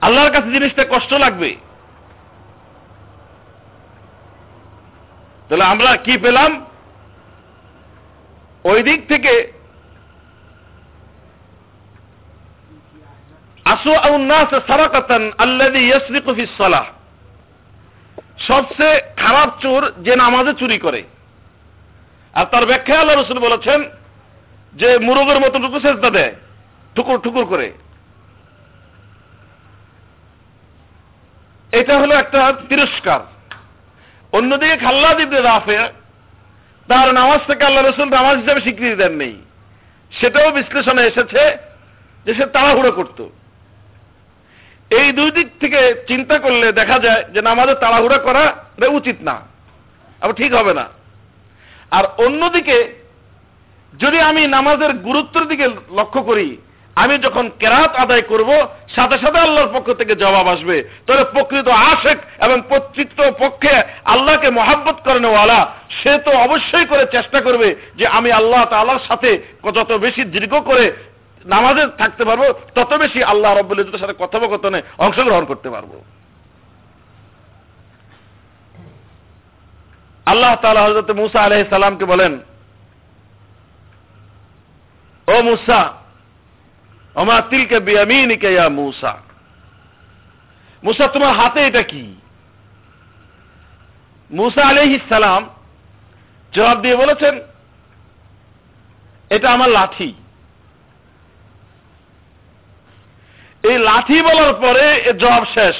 আল্লাহর কাছে জিনিসটা কষ্ট লাগবে। তাহলে আমরা কি পেলাম? ওই দিক থেকে আসো সারাকাতান আল্লাদি ইয়াসরিকু সালাহ সবচেয়ে খারাপ চোর যে নামাজে চুরি করে। আর তার ব্যাখ্যা আল্লাহ রসুল বলেছেন যে মুরগের মতো টুকু চেষ্টা দেয়, ঠুকুর ঠুকুর করে। এটা হলো একটা তিরস্কার। অন্যদিকে খাল্লা দিবনে রাফে তার নামাজ থেকে আল্লাহ রসুল নামাজ হিসাবে স্বীকৃতি দেন নেই সেটাও বিশ্লেষণে এসেছে যে সে তাড়াহুড়ো করত। এই দুই দিক থেকে চিন্তা করলে দেখা যায় যে নামাজে তাড়াহুড়া করা উচিত না। আবার ঠিক হবে না। আর অন্যদিকে, যদি আমি নামাজের গুরুত্বের দিকে লক্ষ্য করি, আমি যখন কেরাত আদায় করব, সাথে সাথে আল্লাহর পক্ষ থেকে জবাব আসবে। তাহলে প্রকৃত আশেক এবং প্রকৃত পক্ষে আল্লাহকে মহাব্বত করেনওয়ালা, সে তো অবশ্যই করে চেষ্টা করবে যে আমি আল্লাহ তাল্লাহর সাথে যত বেশি দীর্ঘ করে নামাজে থাকতে পারব, তত বেশি আল্লাহ রব্বুল ইজতের সাথে কথোপকথনে অংশগ্রহণ করতে পারব। আল্লাহ তালা হজরত মুসা আলহ সালামকে বলেন, ও মুসা অমা তিলকে বিয়ামিনিকে ইয়া মুসা? মুসা, তোমার হাতে এটা কি? মুসা আলহ সালাম জবাব দিয়ে বলেছেন, এটা আমার লাঠি। এই লাঠি বলার পরে জবাব শেষ।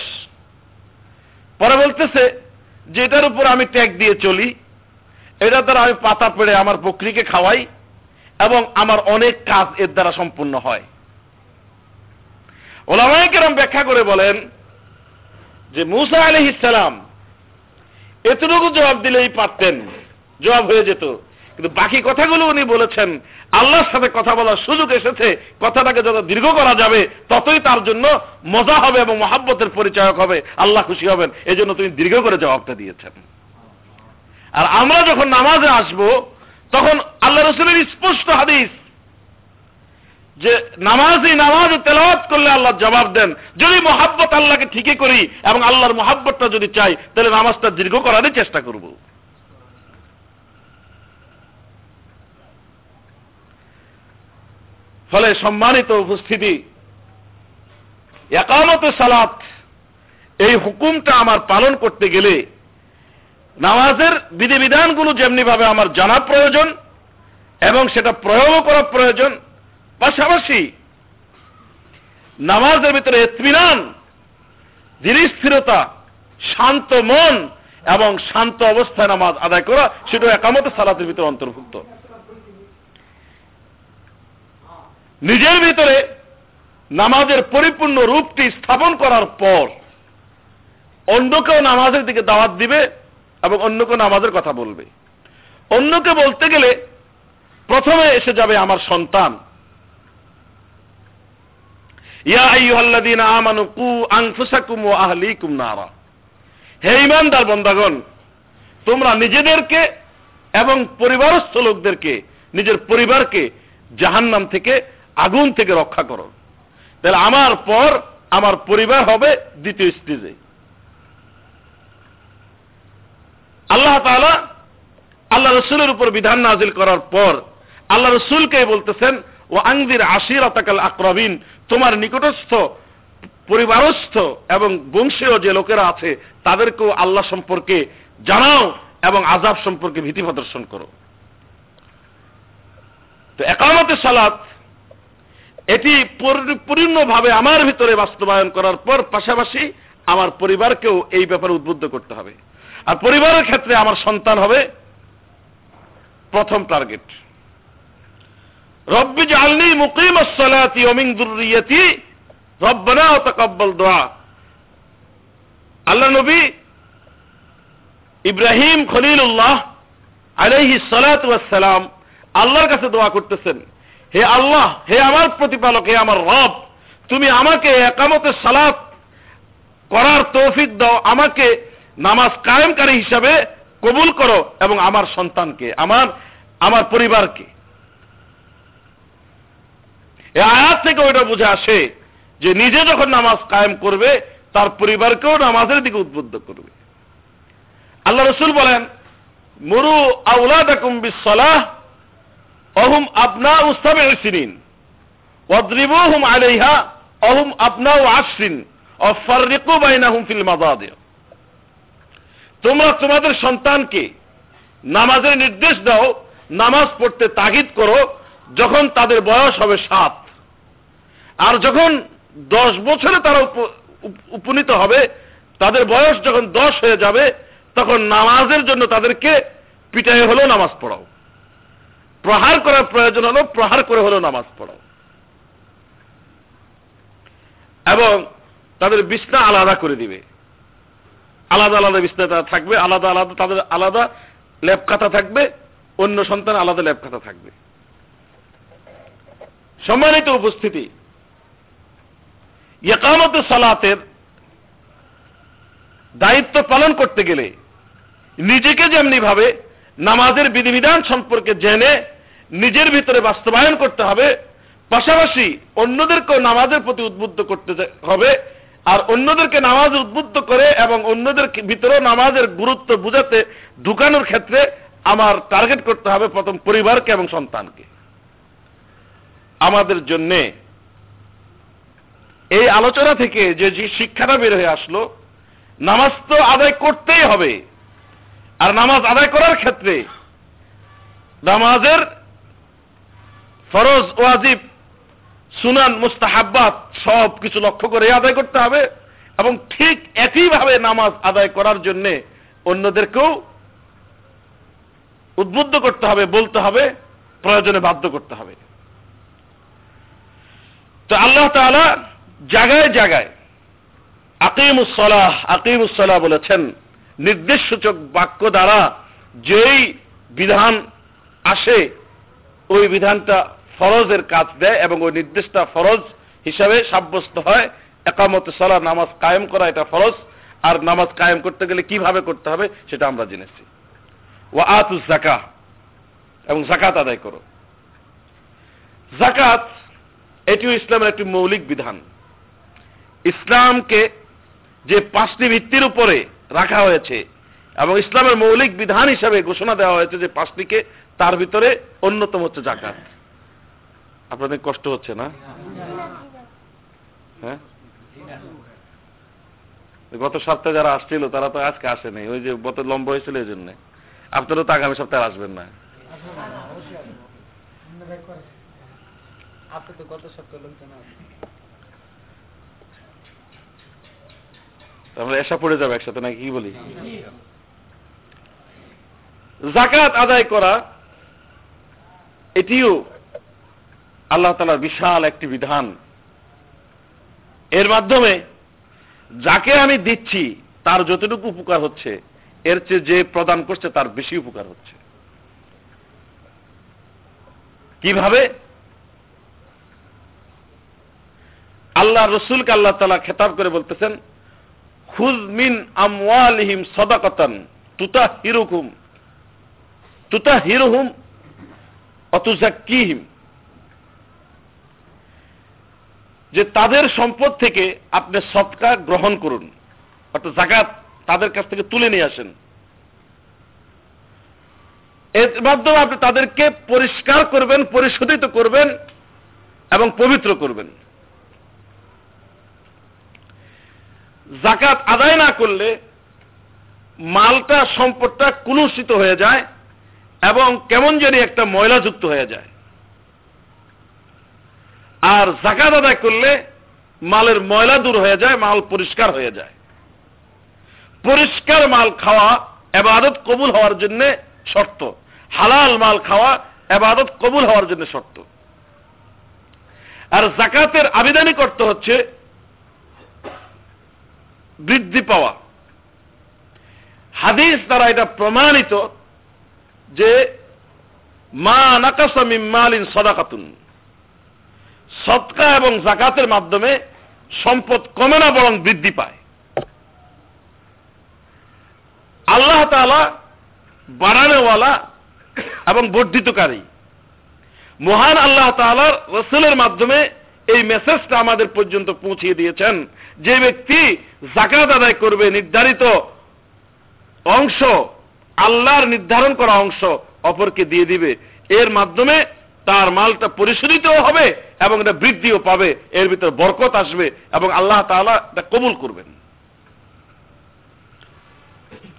পরে বলতেছে যে এটার উপর আমি ট্যাগ দিয়ে চলি, এটা দ্বারা আমি পাতা পেড়ে আমার বকরিকে খাওয়াই এবং আমার অনেক কাজ এর দ্বারা সম্পূর্ণ হয়। ওলামাই কেরম ব্যাখ্যা করে বলেন যে, মুসা আলি ইসালাম এতটুকু জবাব দিলেই পারতেন, জবাব হয়ে যেত। কিন্তু বাকি কথাগুলো উনি বলেছেন, আল্লাহর সাথে কথা বলার সুযোগ এসেছে, কথাটাকে যত দীর্ঘ করা যাবে, ততই তার জন্য মজা হবে এবং মহাব্বতের পরিচয়ক হবে, আল্লাহ খুশি হবেন। এই জন্য তুমি দীর্ঘ করে জবাবটা দিয়েছেন। আর আমরা যখন নামাজে আসব, তখন আল্লাহ রসুলের স্পষ্ট হাদিস যে নামাজই নামাজ তেলাওয়াত করলে আল্লাহ জবাব দেন। যদি মহাব্বত আল্লাহকে ঠিকই করি এবং আল্লাহর মহাব্বতটা যদি চাই, তাহলে নামাজটা দীর্ঘ করারই চেষ্টা করব। ফলে সম্মানিত উপস্থিতি। একামত সালাত, এই হুকুমটা আমার পালন করতে গেলে নামাজের বিধিবিধানগুলো যেমনি ভাবে আমার জানা প্রয়োজন এবং সেটা প্রয়োগ করা প্রয়োজন, পাশাপাশি নামাজের ভিতরে এতমিনান, ধীরস্থিরতা, শান্ত মন এবং শান্ত অবস্থায় নামাজ আদায় করা সেটা একামত সালাতের ভিতরে অন্তর্ভুক্ত। নিজের ভিতরে নামাজের পরিপূর্ণ রূপটি স্থাপন করার পর অন্যকেও নামাজের দিকে দাওয়াত দিবে এবং অন্যকে নামাজের কথা বলবে। অন্যকে বলতে গেলে প্রথমে এসে যাবে আমার সন্তান। হে ঈমানদার বান্দাগণ, তোমরা নিজেদেরকে এবং পরিবারস্থ লোকদেরকে, নিজের পরিবারকে জাহান্নাম থেকে আগুন থেকে রক্ষা করো। তাহলে আমার পর আমার পরিবার হবে দ্বিতীয় স্টেজে আল্লাহ তাআলা আল্লাহ রসুলের উপর বিধান নাজিল করার পর আল্লাহ রসুলকে বলতেছেন ও আংদির আশির আতাকাল আক্রবিন তোমার নিকটস্থ পরিবারস্থ এবং বংশীয় যে লোকেরা আছে, তাদেরকেও আল্লাহ সম্পর্কে জানাও এবং আজাব সম্পর্কে ভীতি প্রদর্শন করো। তো একামতে সালাত এটি পরিপূর্ণভাবে আমার ভিতরে বাস্তবায়ন করার পর পাশাপাশি আমার পরিবারকেও এই ব্যাপারে উদ্বুদ্ধ করতে হবে। আর পরিবারের ক্ষেত্রে আমার সন্তান হবে প্রথম টার্গেট। রব্বি জালনি মুকিম সালাতি ওমিং দুর্রিয়তি রব্বানা ও তাকাব্বাল দোয়া। আল্লাহ নবী ইব্রাহিম খলিলুল্লাহ আলাইহি সালাতু সালাম আল্লাহর কাছে দোয়া করতেছেন। হে আল্লাহ, হে আমার প্রতিপালক, হে আমার রব, তুমি আমাকে একামতে সালাত করার তৌফিক দাও, আমাকে নামাজ কায়েমকারী হিসাবে কবুল করো এবং আমার সন্তানকে, আমার আমার পরিবারকে। এই আয়াত থেকে ওইটা বুঝে আসে যে নিজে যখন নামাজ কায়েম করবে, তার পরিবারকেও নামাজের দিকে উদ্বুদ্ধ করবে। আল্লাহ রসুল বলেন, মুরু আউলাদাকুম বিসলাহ অহুম আপনা উস্তাবে সিনিন। ওয়াদ্রিবুহুম আলাইহা, অহুম আপনা ও আশরিন। অফারিকু বাইনাহুম ফিল মাদাদে তোমরা তোমাদের সন্তানকে নামাজের নির্দেশ দাও, নামাজ পড়তে তাগিদ করো, যখন তাদের বয়স হবে সাত। আর যখন দশ বছরে তারা উপনীত হবে, তাদের বয়স যখন দশ হয়ে যাবে, তখন নামাজের জন্য তাদেরকে পিটাই হলেও নামাজ পড়াও। প্রহার করার প্রয়োজন হলো, প্রহার করে হলো নামাজ পড়াও। এবং তাদের বিছনা আলাদা করে দিবে। আলাদা আলাদা বিছনা তারা থাকবে, আলাদা আলাদা তাদের আলাদা ল্যাব থাকবে, অন্য সন্তান আলাদা ল্যাব থাকবে। সম্মানিত উপস্থিতি একামত সালাতের দায়িত্ব পালন করতে গেলে নিজেকে যেমনি ভাবে নামাজের বিধিবিধান সম্পর্কে জেনে নিজের ভিতরে বাস্তবায়ন করতে হবে, পাশাপাশি অন্যদেরকেও নামাজের প্রতি উদ্বুদ্ধ করতে হবে, আর অন্যদেরকে নামাজ উদ্বুদ্ধ করে এবং অন্যদের ভিতরেও নামাজের গুরুত্ব বুঝাতে ঢুকানোর ক্ষেত্রে আমার টার্গেট করতে হবে প্রথম পরিবারকে এবং সন্তানকে। আমাদের জন্যে এই আলোচনা থেকে যে শিক্ষাটা বের হয়ে আসলো, নামাজ তো আদায় করতেই হবে। আর নামাজ আদায় করার ক্ষেত্রে নামাজের ফরজ, ওয়াজিব, সুনান, মুস্তাহাব্বাত সব কিছু লক্ষ্য করে আদায় করতে হবে এবং ঠিক একইভাবে নামাজ আদায় করার জন্য অন্যদেরকেও উদ্বুদ্ধ করতে হবে, বলতে হবে, প্রয়োজনে বাধ্য করতে হবে। তো আল্লাহ তালা জায়গায় জায়গায় আকিমুসলাহ আকিমুসলাহ বলেছেন নির্দেশ সূচক বাক্য দ্বারা যেই বিধান আসে, ওই বিধানটা ফরজের কাজ দেয় এবং ওই নির্দেশটা ফরজ হিসাবে সাব্যস্ত হয়। একামত সলা নামাজ কায়েম করা এটা ফরজ। আর নামাজ কায়েম করতে গেলে কীভাবে করতে হবে সেটা আমরা জেনেছি। ও আতু জাকা এবং জাকাত আদায় করো। জাকাত এটিও ইসলামের একটি মৌলিক বিধান। ইসলামকে যে পাঁচটি ভিত্তির উপরে রাখা হয়েছে এবং ইসলামের মৌলিক বিধান হিসাবে ঘোষণা দেওয়া হয়েছে যে পাঁচটিকে তার ভিতরে অন্যতম হচ্ছে জাকাত আপনাদের কষ্ট হচ্ছে না? হ্যাঁ? গত সপ্তাহে যারা আসছিল তারা তো আজকে আসেনি। ওই যে গত লম্বা হয়েছিল এই জন্য। আপনারা তো আগামী সপ্তাহে আসবেন না। আমরা এসা পড়ে যাব একসাথে নাকি কি বলি? জাকাত আদায় করা এটিও আল্লাহ তালার বিশাল একটি বিধান। এর মাধ্যমে যাকে আমি দিচ্ছি, তার যতটুকু উপকার হচ্ছে, এর চেয়ে যে প্রদান করছে, তার বেশি উপকার হচ্ছে। কীভাবে? আল্লাহ রসুলকে আল্লাহ তালা খেতাব করে বলতেছেন হুজমিন আমওয়ালিহিম সদাকতান তুতা হিরুকুম তুতা হিরুহুম অতুজাক্কিহিম। যে তাদের সম্পদ থেকে আপনি সৎকা গ্রহণ করুন। অর্থাৎ জাকাত তাদের কাছ থেকে তুলে নিয়ে আসেন। এর মাধ্যমে আপনি তাদেরকে পরিষ্কার করবেন, পরিশোধিত করবেন এবং পবিত্র করবেন। জাকাত আদায় না করলে মালটা, সম্পদটা কুলুষিত হয়ে যায় এবং কেমন জানি একটা ময়লাযুক্ত হয়ে যায়। আর জাকাত আদায় করলে মালের ময়লা দূর হয়ে যায়, মাল পরিষ্কার হয়ে যায়। পরিষ্কার মাল খাওয়া এবাদত কবুল হওয়ার জন্য শর্ত। হালাল মাল খাওয়া এবাদত কবুল হওয়ার জন্য শর্ত। আর জাকাতের আবেদনই করতে হচ্ছে বৃদ্ধি পাওয়া। হাদিস দ্বারা এটা প্রমাণিত যে মা নাকাসামিমালিন সদাকাতুন। সৎকা এবং জাকাতের মাধ্যমে সম্পদ কমে না, বরং বৃদ্ধি পায়। আল্লাহ তালা বাড়ানোওয়ালা এবং বর্ধিতকারী। মহান আল্লাহ তালার রসুলের মাধ্যমে এই মেসেজটা আমাদের পর্যন্ত পৌঁছিয়ে দিয়েছেন। যে ব্যক্তি জাকাত আদায় করবে, নির্ধারিত অংশ, আল্লাহর নির্ধারণ করা অংশ অপরকে দিয়ে দিবে। এর মাধ্যমে তার মালটা পরিশোধিতও হবে এবং এটা বৃদ্ধিও পাবে, এর ভিতরে বরকত আসবে এবং আল্লাহ তাআলা এটা কবুল করবেন।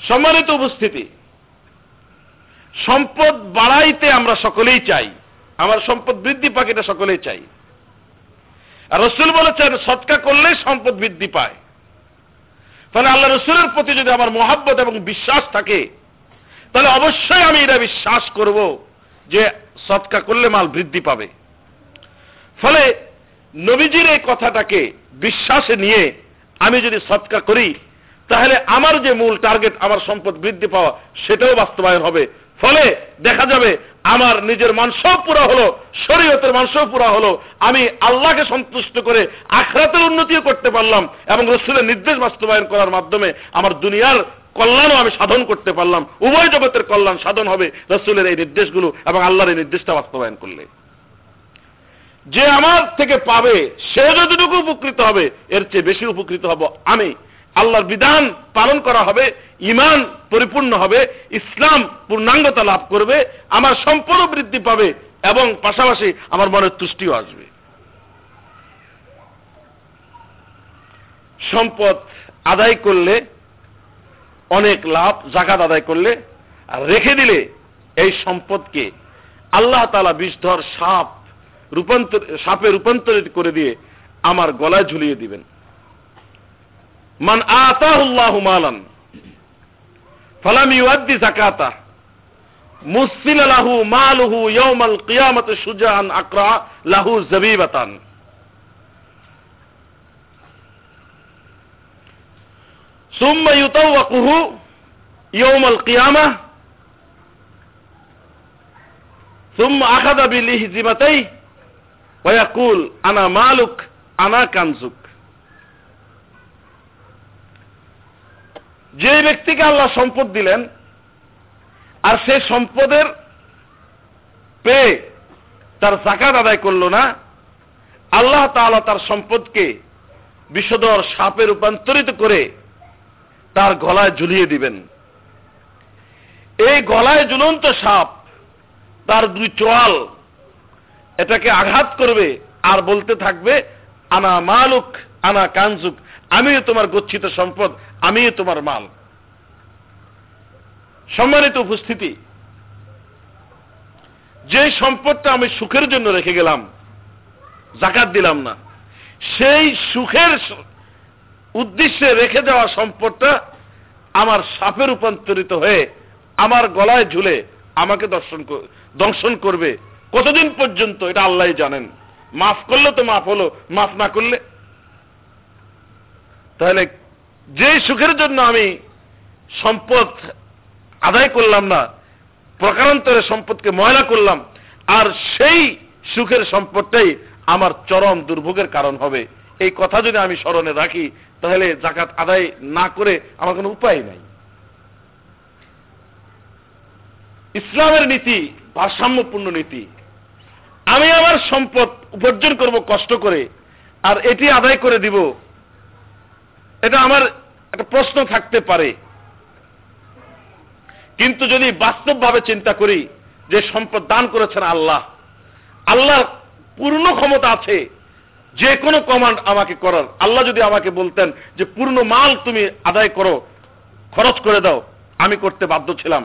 সম্মানিত উপস্থিতি, সম্পদ বাড়াইতে আমরা সকলেই চাই, আমার সম্পদ বৃদ্ধি পাক এটা সকলেই চাই। আর রসুল বলেছেন, সৎকা করলেই সম্পদ বৃদ্ধি পায়। তাহলে আল্লাহ রসুলের প্রতি যদি আমার মোহাব্বত এবং বিশ্বাস থাকে, তাহলে অবশ্যই আমি এটা বিশ্বাস করব যে সৎকা করলে মাল বৃদ্ধি পাবে। ফলে নবীজির এই কথাটাকে বিশ্বাসে নিয়ে আমি যদি সৎকা করি, তাহলে আমার যে মূল টার্গেট আমার সম্পদ বৃদ্ধি পাওয়া, সেটাও বাস্তবায়ন হবে। ফলে দেখা যাবে আমার নিজের মাংসও পুরা হলো, শরীয়তের মাংসও পুরা হলো, আমি আল্লাহকে সন্তুষ্ট করে আখরাতের উন্নতিও করতে পারলাম এবং রসুলের নির্দেশ বাস্তবায়ন করার মাধ্যমে আমার দুনিয়ার কল্যাণও আমি সাধন করতে পারলাম। উভয় জগতের কল্যাণ সাধন হবে রসুলের এই নির্দেশগুলো এবং আল্লাহর এই নির্দেশটা বাস্তবায়ন করলে। যে আমার থেকে পাবে সে যতটুকু উপকৃত হবে, এর চেয়ে বেশি উপকৃত হব আমি। আল্লাহর বিধান পালন করা হবে ইমান পরিপূর্ণ হবে, ইসলাম পূর্ণাঙ্গতা লাভ করবে, আমার সম্পদ বৃদ্ধি পাবে এবং পাশাপাশি আমার মনের তুষ্টিও আসবে। সম্পদ আদায় করলে অনেক লাভ, জাকাত আদায় করলে, আর রেখে দিলে এই সম্পদকে আল্লাহ তালা বিষধর সাপ রূপান্তর সাপে রূপান্তরিত করে দিয়ে আমার গলায় ঝুলিয়ে দিবেন মান আতাহুল্লাহু মালান ফালাম ইউআদ্দি যাকাতা মুসিল লাহু মালুহু ইয়াউমাল কিয়ামতি সুজান আকরা লাহু জাবিবাতান ثم يطوقه يوم القيامة ثم أخذ بلهزمتيه ওয়াকুল আনা মালুক আনা কানজুক যে ব্যক্তিকে আল্লাহ সম্পদ দিলেন, আর সে সম্পদের পেয়ে তার জাকাত আদায় করল না, আল্লাহ তাআলা তার সম্পদকে বিষধর সাপে রূপান্তরিত করে তার গলায় ঝুলিয়ে দিবেন। এই গলায় ঝুলন্ত সাপ তার দুই চোয়াল এটাকে আঘাত করবে আর বলতে থাকবে, আনা মালুক, আনা কানজুক আমিও তোমার গচ্ছিত সম্পদ আমিও তোমার মাল। সম্মানিত উপস্থিতি, যে সম্পদটা আমি সুখের জন্য রেখে গেলাম, জাকাত দিলাম না, সেই সুখের উদ্দেশ্যে রেখে দেওয়া সম্পদটা আমার সাপে রূপান্তরিত হয়ে আমার গলায় ঝুলে আমাকে দর্শন দংশন করবে। কতদিন পর্যন্ত এটা আল্লাহ জানেন? মাফ করলে তো মাফ হলো, মাফ না করলে? তাহলে যে সুখের জন্য আমি সম্পদ আদায় করলাম না, প্রকারান্তরে সম্পদকে ময়লা করলাম, আর সেই সুখের সম্পদটাই আমার চরম দুর্ভোগের কারণ হবে। এই কথা যদি আমি স্মরণে রাখি, তাহলে জাকাত আদায় না করে আমার কোনো উপায় নাই। ইসলামের নীতি, ভারসাম্যপূর্ণ নীতি আমি আমার সম্পদ উপার্জন করব কষ্ট করে, আর এটি আদায় করে দিব। এটা আমার একটা প্রশ্ন থাকতে পারে। কিন্তু যদি বাস্তবভাবে চিন্তা করি যে সম্পদ দান করেছেন আল্লাহ, আল্লাহর পূর্ণ ক্ষমতা আছে, যে কোনো কমান্ড আমাকে করার। আল্লাহ যদি আমাকে বলতেন যে, পূর্ণ মাল তুমি আদায় করো, খরচ করে দাও আমি করতে বাধ্য ছিলাম।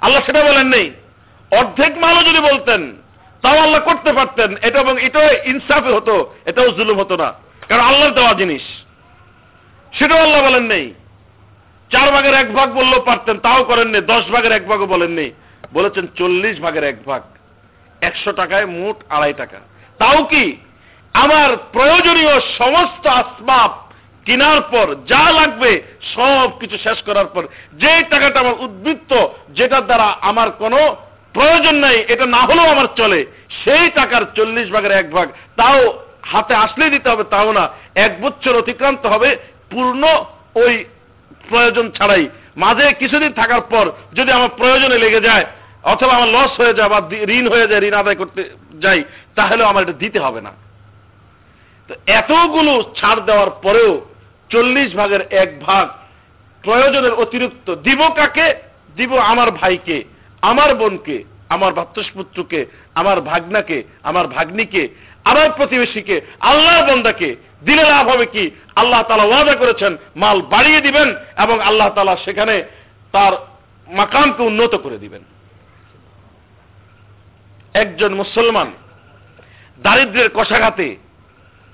আল্লাহ সেটা বলেন নেই। অর্ধেক মালও যদি বলতেন তাও আল্লাহ করতে পারতেন। এটা এবং এটাও ইনসাফে হতো, এটাও জুলুম হতো না। কারণ আল্লাহর দেওয়া জিনিস। সেটাও আল্লাহ বলেন নেই। চার ভাগের এক ভাগ বললেও পারতেন, তাও করেননি দশ ভাগের এক ভাগও বলেননি বলেছেন চল্লিশ ভাগের এক ভাগ। একশো টাকায় মোট আড়াই টাকা। তাও কি? আমার প্রয়োজনীয় সমস্ত আসবাব কেনার পর, যা লাগবে সব কিছু শেষ করার পর যে টাকাটা আমার উদ্বৃত্ত, যেটার দ্বারা আমার কোনো প্রয়োজন নাই, এটা না হলেও আমার চলে। সেই টাকার চল্লিশ ভাগের এক ভাগ তাও হাতে আসলেই দিতে হবে, তাও না। এক বছর অতিক্রান্ত হবে, পূর্ণ ওই প্রয়োজন ছাড়াই। মাঝে কিছুদিন থাকার পর যদি আমার প্রয়োজনে লেগে যায়, অথবা আমার লস হয়ে যায় বা ঋণ হয়ে যায়, ঋণ আদায় করতে যাই তাহলে আমার এটা দিতে হবে না। তো এতগুলো ছাড় দেওয়ার পরেও চল্লিশ ভাগের এক ভাগ প্রয়োজনের অতিরিক্ত দিব কাকে? দিব আমার ভাইকে। আমার বোনকে, আমার ভাতৃপুত্রকে, আমার ভাগনাকে, আমার ভাগ্নিকে, আমার প্রতিবেশীকে আল্লাহর বন্দাকে দিলে লাভ হবে কি আল্লাহ তালা ওয়াদা করেছেন, মাল বাড়িয়ে দিবেন এবং আল্লাহ তালা সেখানে তার মাকামকে উন্নত করে দিবেন। একজন মুসলমান দারিদ্রের কষাঘাতে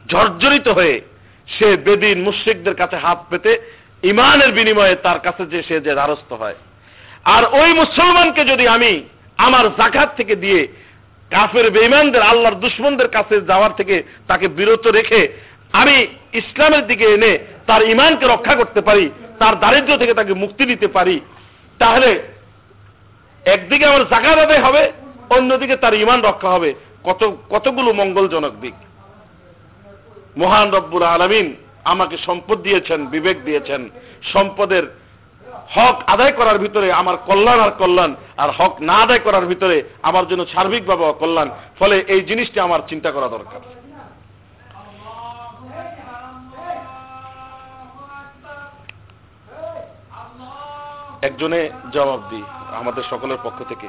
জর্জরিত হয়ে সে বেদিন মুশ্রিকদের কাছে হাত পেতে ইমানের বিনিময়ে তার কাছে যে সে যে দ্বারস্থ হয় আর ওই মুসলমানকে যদি আমি আমার জাকাত থেকে দিয়ে কাফের বেইমানদের আল্লাহর দুশ্মনদের কাছে যাওয়ার থেকে তাকে বিরত রেখে আমি ইসলামের দিকে এনে তার ইমানকে রক্ষা করতে পারি, তার দারিদ্র থেকে তাকে মুক্তি দিতে পারি, তাহলে একদিকে আমার জাকাত আদায় হবে, অন্যদিকে তার ইমান রক্ষা হবে। কত, কতগুলো মঙ্গলজনক দিক। মহান রব্বুল আলমিন আমাকে সম্পদ দিয়েছেন, বিবেক দিয়েছেন। সম্পদের হক আদায় করার ভিতরে আমার কল্যাণ আর কল্যাণ, আর হক না আদায় করার ভিতরে আমার জন্য সার্বিকভাবে অকল্যাণ, ফলে এই জিনিসটি আমার চিন্তা করা দরকার। একজনে জবাব দিই, আমাদের সকলের পক্ষ থেকে।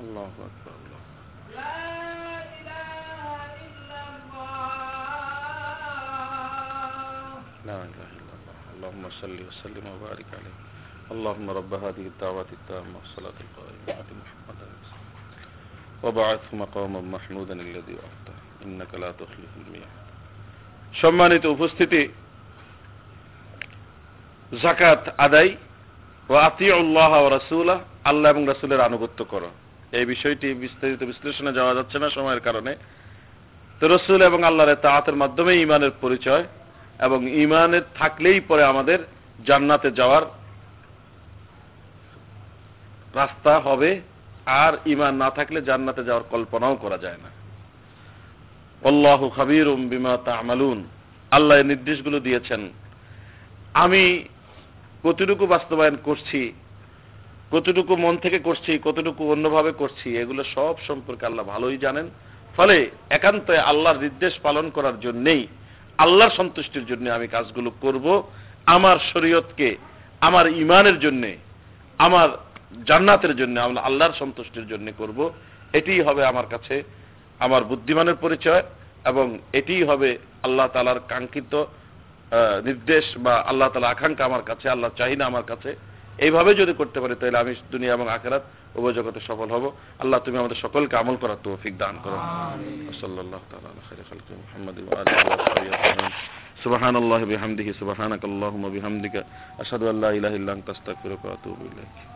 الله أكبر الله لا إله إلا الله اللهم صل وسلم وبارك عليه اللهم رب هذه الدعوة التامة والصلاة القائمة آت محمدا وبعثه مقاما محمودا الذي وعدته إنك لا تخلف الميعاد সম্মানিত উপস্থিতি জাকাত আদায় ও আতিউল্লাহ ও রাসূলা আল্লাহ এবং রাসূলের আনুগত্য করো। এই বিষয়টি বিস্তারিত বিশ্লেষণে যাওয়া যাচ্ছে না সময়ের কারণে। তো রসুল এবং আল্লাহর তাহাতের মাধ্যমে ইমানের পরিচয় এবং ইমানের থাকলেই পরে আমাদের জান্নাতে যাওয়ার রাস্তা হবে। আর ইমান না থাকলে জান্নাতে যাওয়ার কল্পনাও করা যায় না। আল্লাহ খাবির বিমা তামালুন। আল্লাহ নির্দেশগুলো দিয়েছেন। আমি কতটুকু বাস্তবায়ন করছি, কতটুকু মন থেকে করছি, কতটুকু অন্যভাবে করছি, এগুলো সব সম্পর্কে আল্লাহ ভালোই জানেন। ফলে একান্ত আল্লাহর নির্দেশ পালন করার জন্যেই, আল্লাহর সন্তুষ্টির জন্য আমি কাজগুলো করব। আমার শরীয়তকে, আমার ইমানের জন্যে, আমার জান্নাতের জন্য আমরা আল্লাহর সন্তুষ্টির জন্য করব। এটিই হবে আমার কাছে আমার বুদ্ধিমানের পরিচয় এবং এটিই হবে আল্লাহ তালার কাঙ্ক্ষিত নির্দেশ বা আল্লাহ তালা আকাঙ্ক্ষা আমার কাছে আল্লাহ চাহিদা আমার কাছে এইভাবে যদি করতে পারি তাহলে আমি দুনিয়া এবং আখেরাত উভয় জগতে সফল হব। আল্লাহ তুমি আমাদের সকলকে আমল করার তৌফিক দান করো। খালকি মুহাম্মাদ ওয়া আলিহি ওয়া সাহবিহি আজমাইন। সুবহান আল্লাহি বিহামদিহি সুবহানাক আল্লাহুম্মা বিহামদিকা আশহাদু আল্লা ইলাহা ইল্লা